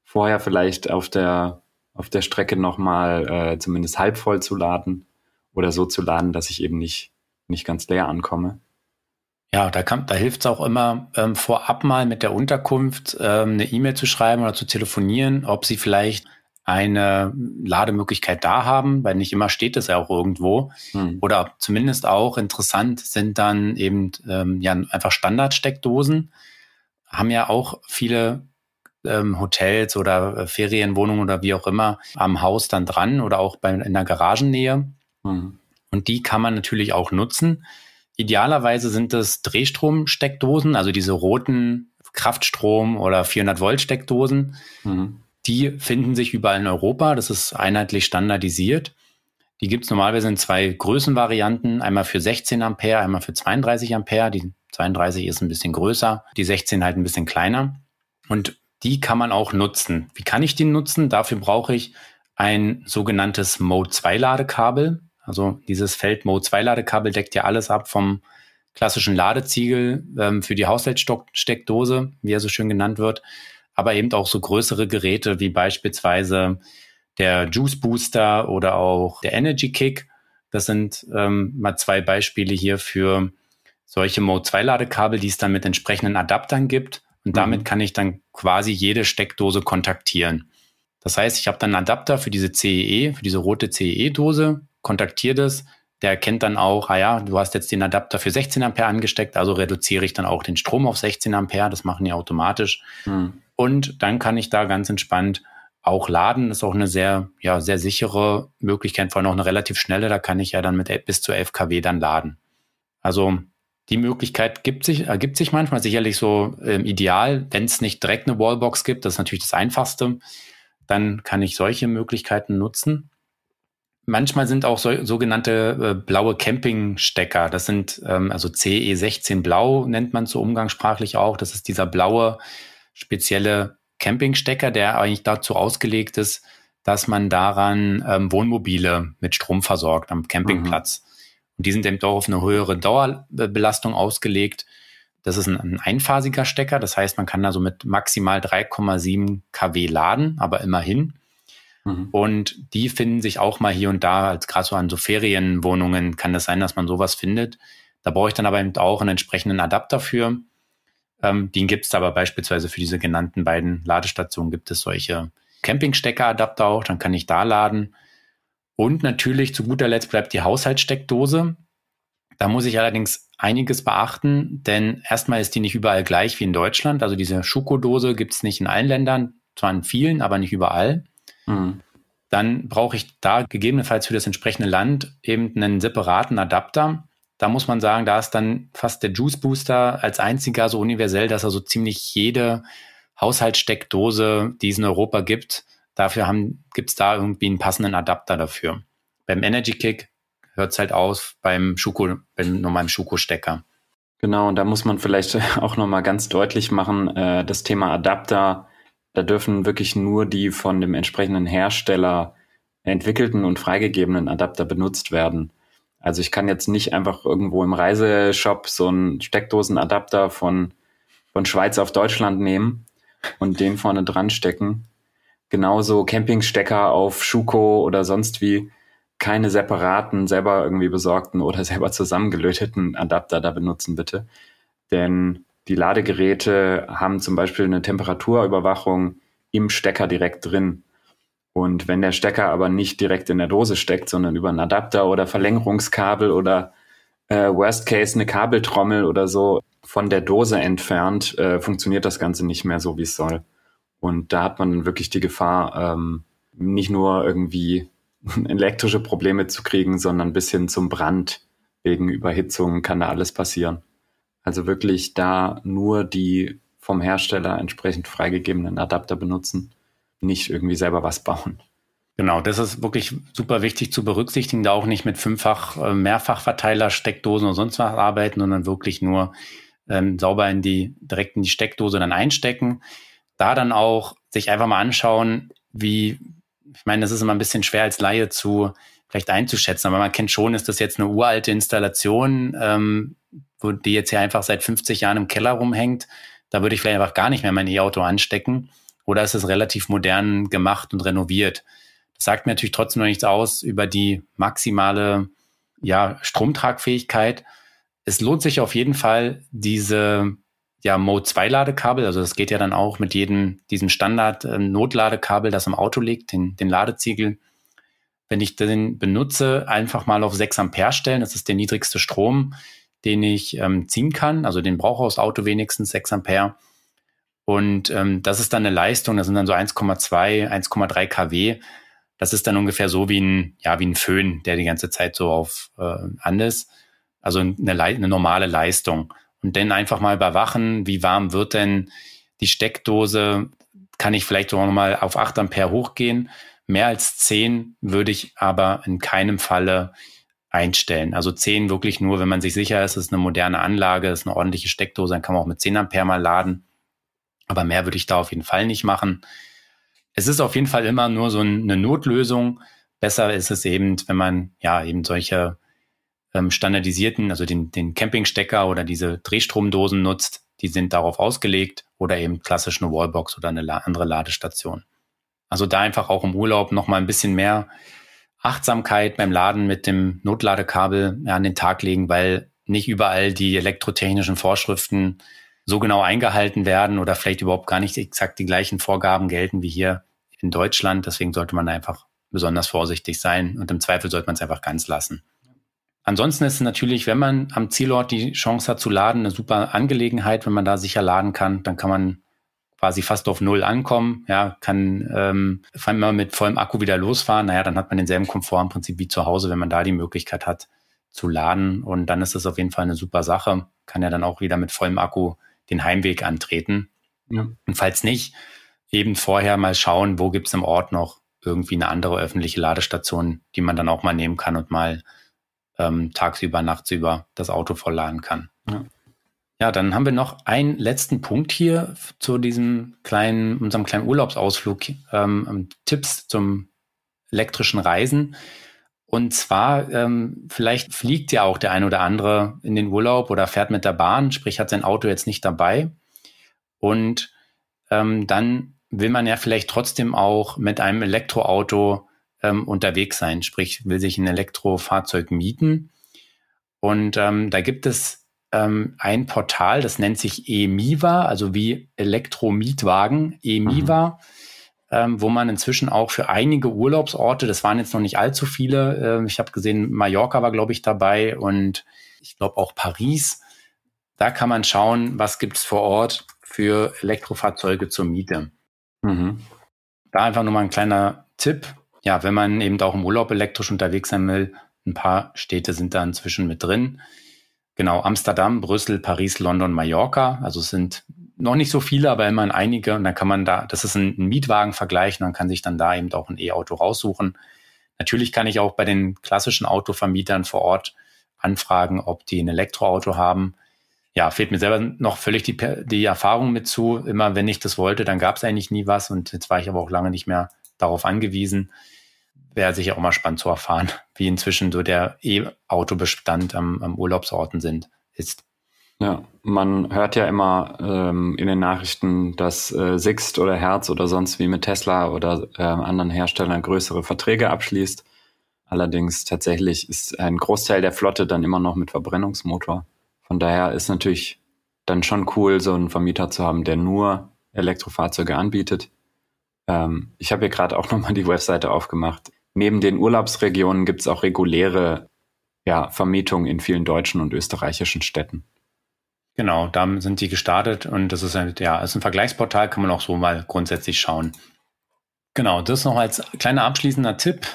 vorher vielleicht auf der auf der Strecke nochmal äh, zumindest halb voll zu laden oder so zu laden, dass ich eben nicht nicht ganz leer ankomme. Ja, da, kann, da hilft es auch immer, ähm, vorab mal mit der Unterkunft ähm, eine E-Mail zu schreiben oder zu telefonieren, ob sie vielleicht eine Lademöglichkeit da haben, weil nicht immer steht es ja auch irgendwo. Hm. Oder zumindest auch interessant sind dann eben ähm, ja einfach Standardsteckdosen. Haben ja auch viele ähm, Hotels oder äh, Ferienwohnungen oder wie auch immer am Haus dann dran oder auch bei, in der Garagennähe. Hm. Und die kann man natürlich auch nutzen. Idealerweise sind es Drehstromsteckdosen, also diese roten Kraftstrom- oder 400 Volt Steckdosen. Mhm. Die finden sich überall in Europa. Das ist einheitlich standardisiert. Die gibt es normalerweise in zwei Größenvarianten. Einmal für 16 Ampere, einmal für 32 Ampere. Die 32 ist ein bisschen größer, die 16 halt ein bisschen kleiner. Und die kann man auch nutzen. Wie kann ich die nutzen? Dafür brauche ich ein sogenanntes Mode 2 Ladekabel. Also dieses Feld Mode 2 Ladekabel deckt ja alles ab vom klassischen Ladeziegel ähm, für die Haushaltssteckdose, wie er so schön genannt wird, aber eben auch so größere Geräte wie beispielsweise der Juice Booster oder auch der Energy Kick. Das sind ähm, mal zwei Beispiele hier für solche Mode 2 Ladekabel, die es dann mit entsprechenden Adaptern gibt. Und mhm. damit kann ich dann quasi jede Steckdose kontaktieren. Das heißt, ich habe dann einen Adapter für diese CEE, e, für diese rote CEE-Dose, kontaktiere das, der erkennt dann auch, ah ja, du hast jetzt den Adapter für 16 Ampere angesteckt, also reduziere ich dann auch den Strom auf 16 Ampere, das machen die automatisch. Mhm. Und dann kann ich da ganz entspannt auch laden. Das ist auch eine sehr, ja, sehr sichere Möglichkeit, vor allem auch eine relativ schnelle, da kann ich ja dann mit bis zu 11 kW dann laden. Also die Möglichkeit gibt sich, ergibt sich manchmal sicherlich so ähm, ideal, wenn es nicht direkt eine Wallbox gibt, das ist natürlich das Einfachste, dann kann ich solche Möglichkeiten nutzen. Manchmal sind auch so, sogenannte äh, blaue Campingstecker. Das sind ähm, also CE16 Blau nennt man so umgangssprachlich auch. Das ist dieser blaue spezielle Campingstecker, der eigentlich dazu ausgelegt ist, dass man daran ähm, Wohnmobile mit Strom versorgt am Campingplatz. Mhm. Und die sind eben doch auf eine höhere Dauerbelastung ausgelegt. Das ist ein, ein einphasiger Stecker, das heißt, man kann da so mit maximal 3,7 kW laden, aber immerhin. Mhm. Und die finden sich auch mal hier und da, als gerade so an so Ferienwohnungen kann das sein, dass man sowas findet. Da brauche ich dann aber eben auch einen entsprechenden Adapter für. Ähm, den gibt es aber beispielsweise für diese genannten beiden Ladestationen gibt es solche Campingsteckeradapter auch, dann kann ich da laden. Und natürlich zu guter Letzt bleibt die Haushaltssteckdose. Da muss ich allerdings einiges beachten, denn erstmal ist die nicht überall gleich wie in Deutschland. Also diese Schuko-Dose gibt es nicht in allen Ländern, zwar in vielen, aber nicht überall. Mhm. Dann brauche ich da gegebenenfalls für das entsprechende Land eben einen separaten Adapter. Da muss man sagen, da ist dann fast der Juice Booster als einziger so universell, dass er so ziemlich jede Haushaltssteckdose, die es in Europa gibt, dafür gibt es da irgendwie einen passenden Adapter dafür. Beim Energy Kick hört es halt aus beim Schuko, beim normalen Schuko-Stecker. Genau, und da muss man vielleicht auch nochmal ganz deutlich machen, äh, das Thema Adapter, da dürfen wirklich nur die von dem entsprechenden Hersteller entwickelten und freigegebenen Adapter benutzt werden. Also ich kann jetzt nicht einfach irgendwo im Reiseshop so einen Steckdosenadapter von, von Schweiz auf Deutschland nehmen und den vorne dran stecken. Genauso Campingstecker auf Schuko oder sonst wie keine separaten, selber irgendwie besorgten oder selber zusammengelöteten Adapter da benutzen, bitte. Denn die Ladegeräte haben zum Beispiel eine Temperaturüberwachung im Stecker direkt drin. Und wenn der Stecker aber nicht direkt in der Dose steckt, sondern über einen Adapter oder Verlängerungskabel oder äh, Worst Case eine Kabeltrommel oder so von der Dose entfernt, äh, funktioniert das Ganze nicht mehr so, wie es soll. Und da hat man dann wirklich die Gefahr, ähm, nicht nur irgendwie elektrische Probleme zu kriegen, sondern bis hin zum Brand wegen Überhitzung kann da alles passieren. Also wirklich da nur die vom Hersteller entsprechend freigegebenen Adapter benutzen nicht irgendwie selber was bauen. Genau, das ist wirklich super wichtig zu berücksichtigen, da auch nicht mit fünffach, äh, Mehrfachverteiler, Steckdosen und sonst was arbeiten, sondern wirklich nur ähm, sauber in die, direkt in die Steckdose dann einstecken. Da dann auch sich einfach mal anschauen, wie, ich meine, das ist immer ein bisschen schwer als Laie zu vielleicht einzuschätzen, aber man kennt schon, ist das jetzt eine uralte Installation, ähm, wo die jetzt hier einfach seit 50 Jahren im Keller rumhängt. Da würde ich vielleicht einfach gar nicht mehr mein E-Auto anstecken oder ist es relativ modern gemacht und renoviert? Das sagt mir natürlich trotzdem noch nichts aus über die maximale ja, Stromtragfähigkeit. Es lohnt sich auf jeden Fall, diese ja, Mode 2 Ladekabel, also das geht ja dann auch mit jedem, diesem Standard äh, das im Auto liegt, den, den Ladeziegel. Wenn ich den benutze, einfach mal auf 6 Ampere stellen. Das ist der niedrigste Strom, den ich ähm, ziehen kann. Also den brauche das Auto wenigstens 6 Ampere. Und ähm, das ist dann eine Leistung, das sind dann so 1,2, 1,3 kW. Das ist dann ungefähr so wie ein, ja, wie ein Föhn, der die ganze Zeit so auf äh, an ist. Also eine, eine normale Leistung. Und dann einfach mal überwachen, wie warm wird denn die Steckdose? Kann ich vielleicht auch nochmal auf 8 Ampere hochgehen? Mehr als 10 würde ich aber in keinem Falle einstellen. Also 10 wirklich nur, wenn man sich sicher ist, es ist eine moderne Anlage, es ist eine ordentliche Steckdose, dann kann man auch mit 10 Ampere mal laden. Aber mehr würde ich da auf jeden Fall nicht machen. Es ist auf jeden Fall immer nur so eine Notlösung. Besser ist es eben, wenn man ja eben solche ähm, standardisierten, also den, den Campingstecker oder diese Drehstromdosen nutzt. Die sind darauf ausgelegt oder eben klassisch eine Wallbox oder eine andere Ladestation. Also da einfach auch im Urlaub noch mal ein bisschen mehr Achtsamkeit beim Laden mit dem Notladekabel an den Tag legen, weil nicht überall die elektrotechnischen Vorschriften so genau eingehalten werden oder vielleicht überhaupt gar nicht exakt die gleichen Vorgaben gelten wie hier in Deutschland. Deswegen sollte man einfach besonders vorsichtig sein und im Zweifel sollte man es einfach ganz lassen. Ansonsten ist es natürlich, wenn man am Zielort die Chance hat zu laden, eine super Angelegenheit. Wenn man da sicher laden kann, dann kann man quasi fast auf Null ankommen, ja, kann ähm, allem mal mit vollem Akku wieder losfahren. Naja, dann hat man denselben Komfort im Prinzip wie zu Hause, wenn man da die Möglichkeit hat zu laden. Und dann ist das auf jeden Fall eine super Sache. Kann ja dann auch wieder mit vollem Akku den Heimweg antreten. Ja. Und falls nicht, eben vorher mal schauen, wo gibt's im Ort noch irgendwie eine andere öffentliche Ladestation, die man dann auch mal nehmen kann und mal ähm, tagsüber, nachtsüber das Auto vollladen kann. Ja. Ja. dann haben wir noch einen letzten Punkt hier zu diesem kleinen, unserem kleinen Urlaubsausflug, ähm, Tipps zum elektrischen Reisen. Und zwar, ähm, vielleicht fliegt ja auch der ein oder andere in den Urlaub oder fährt mit der Bahn, sprich hat sein Auto jetzt nicht dabei. Und ähm, dann will man ja vielleicht trotzdem auch mit einem Elektroauto ähm, unterwegs sein, sprich will sich ein Elektrofahrzeug mieten. Und ähm, da gibt es ähm, ein Portal, das nennt sich eMiva, also wie Elektromietwagen, eMiva, mhm. ähm, wo man inzwischen auch für einige Urlaubsorte, das waren jetzt noch nicht allzu viele, äh, ich habe gesehen, Mallorca war, glaube ich, dabei und ich glaube auch Paris. Da kann man schauen, was gibt es vor Ort für Elektrofahrzeuge zur Miete. Mhm. Da einfach nur mal ein kleiner Tipp ja, wenn man eben auch im Urlaub elektrisch unterwegs sein will, ein paar Städte sind da inzwischen mit drin. Genau, Amsterdam, Brüssel, Paris, London, Mallorca. Also es sind noch nicht so viele, aber immerhin einige. Und dann kann man da, das ist ein, ein Mietwagenvergleich, und dann kann sich dann da eben auch ein E-Auto raussuchen. Natürlich kann ich auch bei den klassischen Autovermietern vor Ort anfragen, ob die ein Elektroauto haben. Ja, fehlt mir selber noch völlig die, die Erfahrung mit zu. Immer wenn ich das wollte, dann gab es eigentlich nie was. Und jetzt war ich aber auch lange nicht mehr darauf angewiesen wäre sicher auch mal spannend zu erfahren, wie inzwischen so der E-Auto-Bestand am, am Urlaubsorten sind, ist. Ja, man hört ja immer ähm, in den Nachrichten, dass äh, Sixt oder Herz oder sonst wie mit Tesla oder äh, anderen Herstellern größere Verträge abschließt. Allerdings tatsächlich ist ein Großteil der Flotte dann immer noch mit Verbrennungsmotor. Von daher ist natürlich dann schon cool, so einen Vermieter zu haben, der nur Elektrofahrzeuge anbietet. Ähm, ich habe hier gerade auch nochmal die Webseite aufgemacht neben den Urlaubsregionen gibt es auch reguläre ja, Vermietungen in vielen deutschen und österreichischen Städten. Genau, da sind die gestartet und das ist ein, ja, ist ein Vergleichsportal, kann man auch so mal grundsätzlich schauen. Genau, das noch als kleiner abschließender Tipp.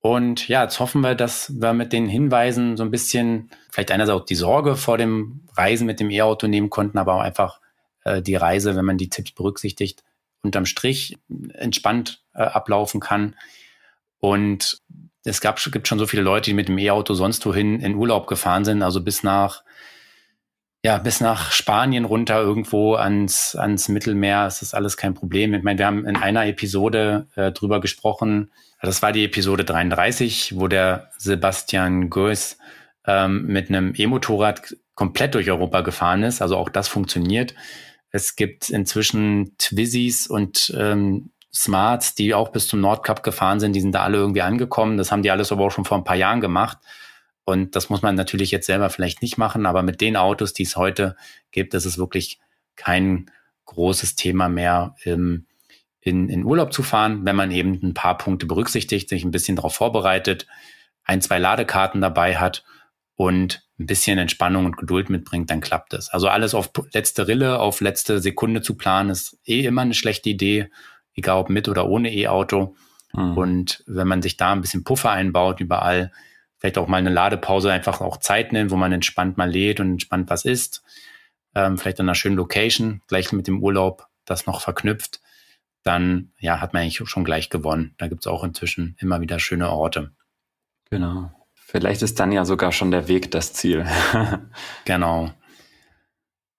Und ja, jetzt hoffen wir, dass wir mit den Hinweisen so ein bisschen, vielleicht einerseits auch die Sorge vor dem Reisen mit dem E-Auto nehmen konnten, aber auch einfach äh, die Reise, wenn man die Tipps berücksichtigt, unterm Strich entspannt äh, ablaufen kann. Und es gab, gibt schon so viele Leute, die mit dem E-Auto sonst wohin in Urlaub gefahren sind, also bis nach, ja, bis nach Spanien runter irgendwo ans, ans Mittelmeer. Es ist alles kein Problem. Ich meine, wir haben in einer Episode äh, drüber gesprochen. Das war die Episode 33, wo der Sebastian Goes ähm, mit einem E-Motorrad komplett durch Europa gefahren ist. Also auch das funktioniert. Es gibt inzwischen Twizzys und ähm, Smarts, die auch bis zum Nordkap gefahren sind, die sind da alle irgendwie angekommen. Das haben die alles aber auch schon vor ein paar Jahren gemacht. Und das muss man natürlich jetzt selber vielleicht nicht machen, aber mit den Autos, die es heute gibt, ist es wirklich kein großes Thema mehr, in, in Urlaub zu fahren, wenn man eben ein paar Punkte berücksichtigt, sich ein bisschen darauf vorbereitet, ein, zwei Ladekarten dabei hat und ein bisschen Entspannung und Geduld mitbringt, dann klappt es. Also alles auf letzte Rille, auf letzte Sekunde zu planen, ist eh immer eine schlechte Idee egal ob mit oder ohne E-Auto. Mhm. Und wenn man sich da ein bisschen Puffer einbaut, überall, vielleicht auch mal eine Ladepause einfach auch Zeit nimmt, wo man entspannt mal lädt und entspannt was isst, ähm, vielleicht an einer schönen Location, gleich mit dem Urlaub das noch verknüpft, dann ja, hat man eigentlich schon gleich gewonnen. Da gibt es auch inzwischen immer wieder schöne Orte. Genau. Vielleicht ist dann ja sogar schon der Weg das Ziel. genau.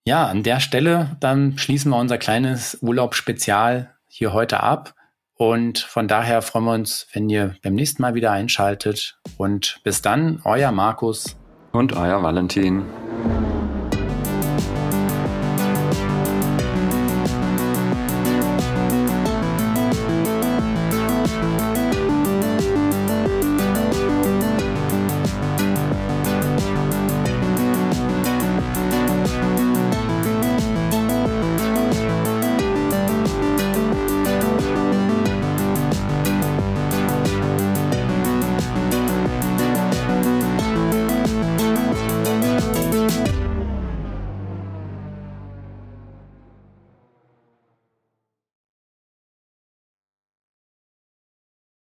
Ja, an der Stelle dann schließen wir unser kleines Urlaubsspezial hier heute ab. Und von daher freuen wir uns, wenn ihr beim nächsten Mal wieder einschaltet. Und bis dann, euer Markus. Und euer Valentin.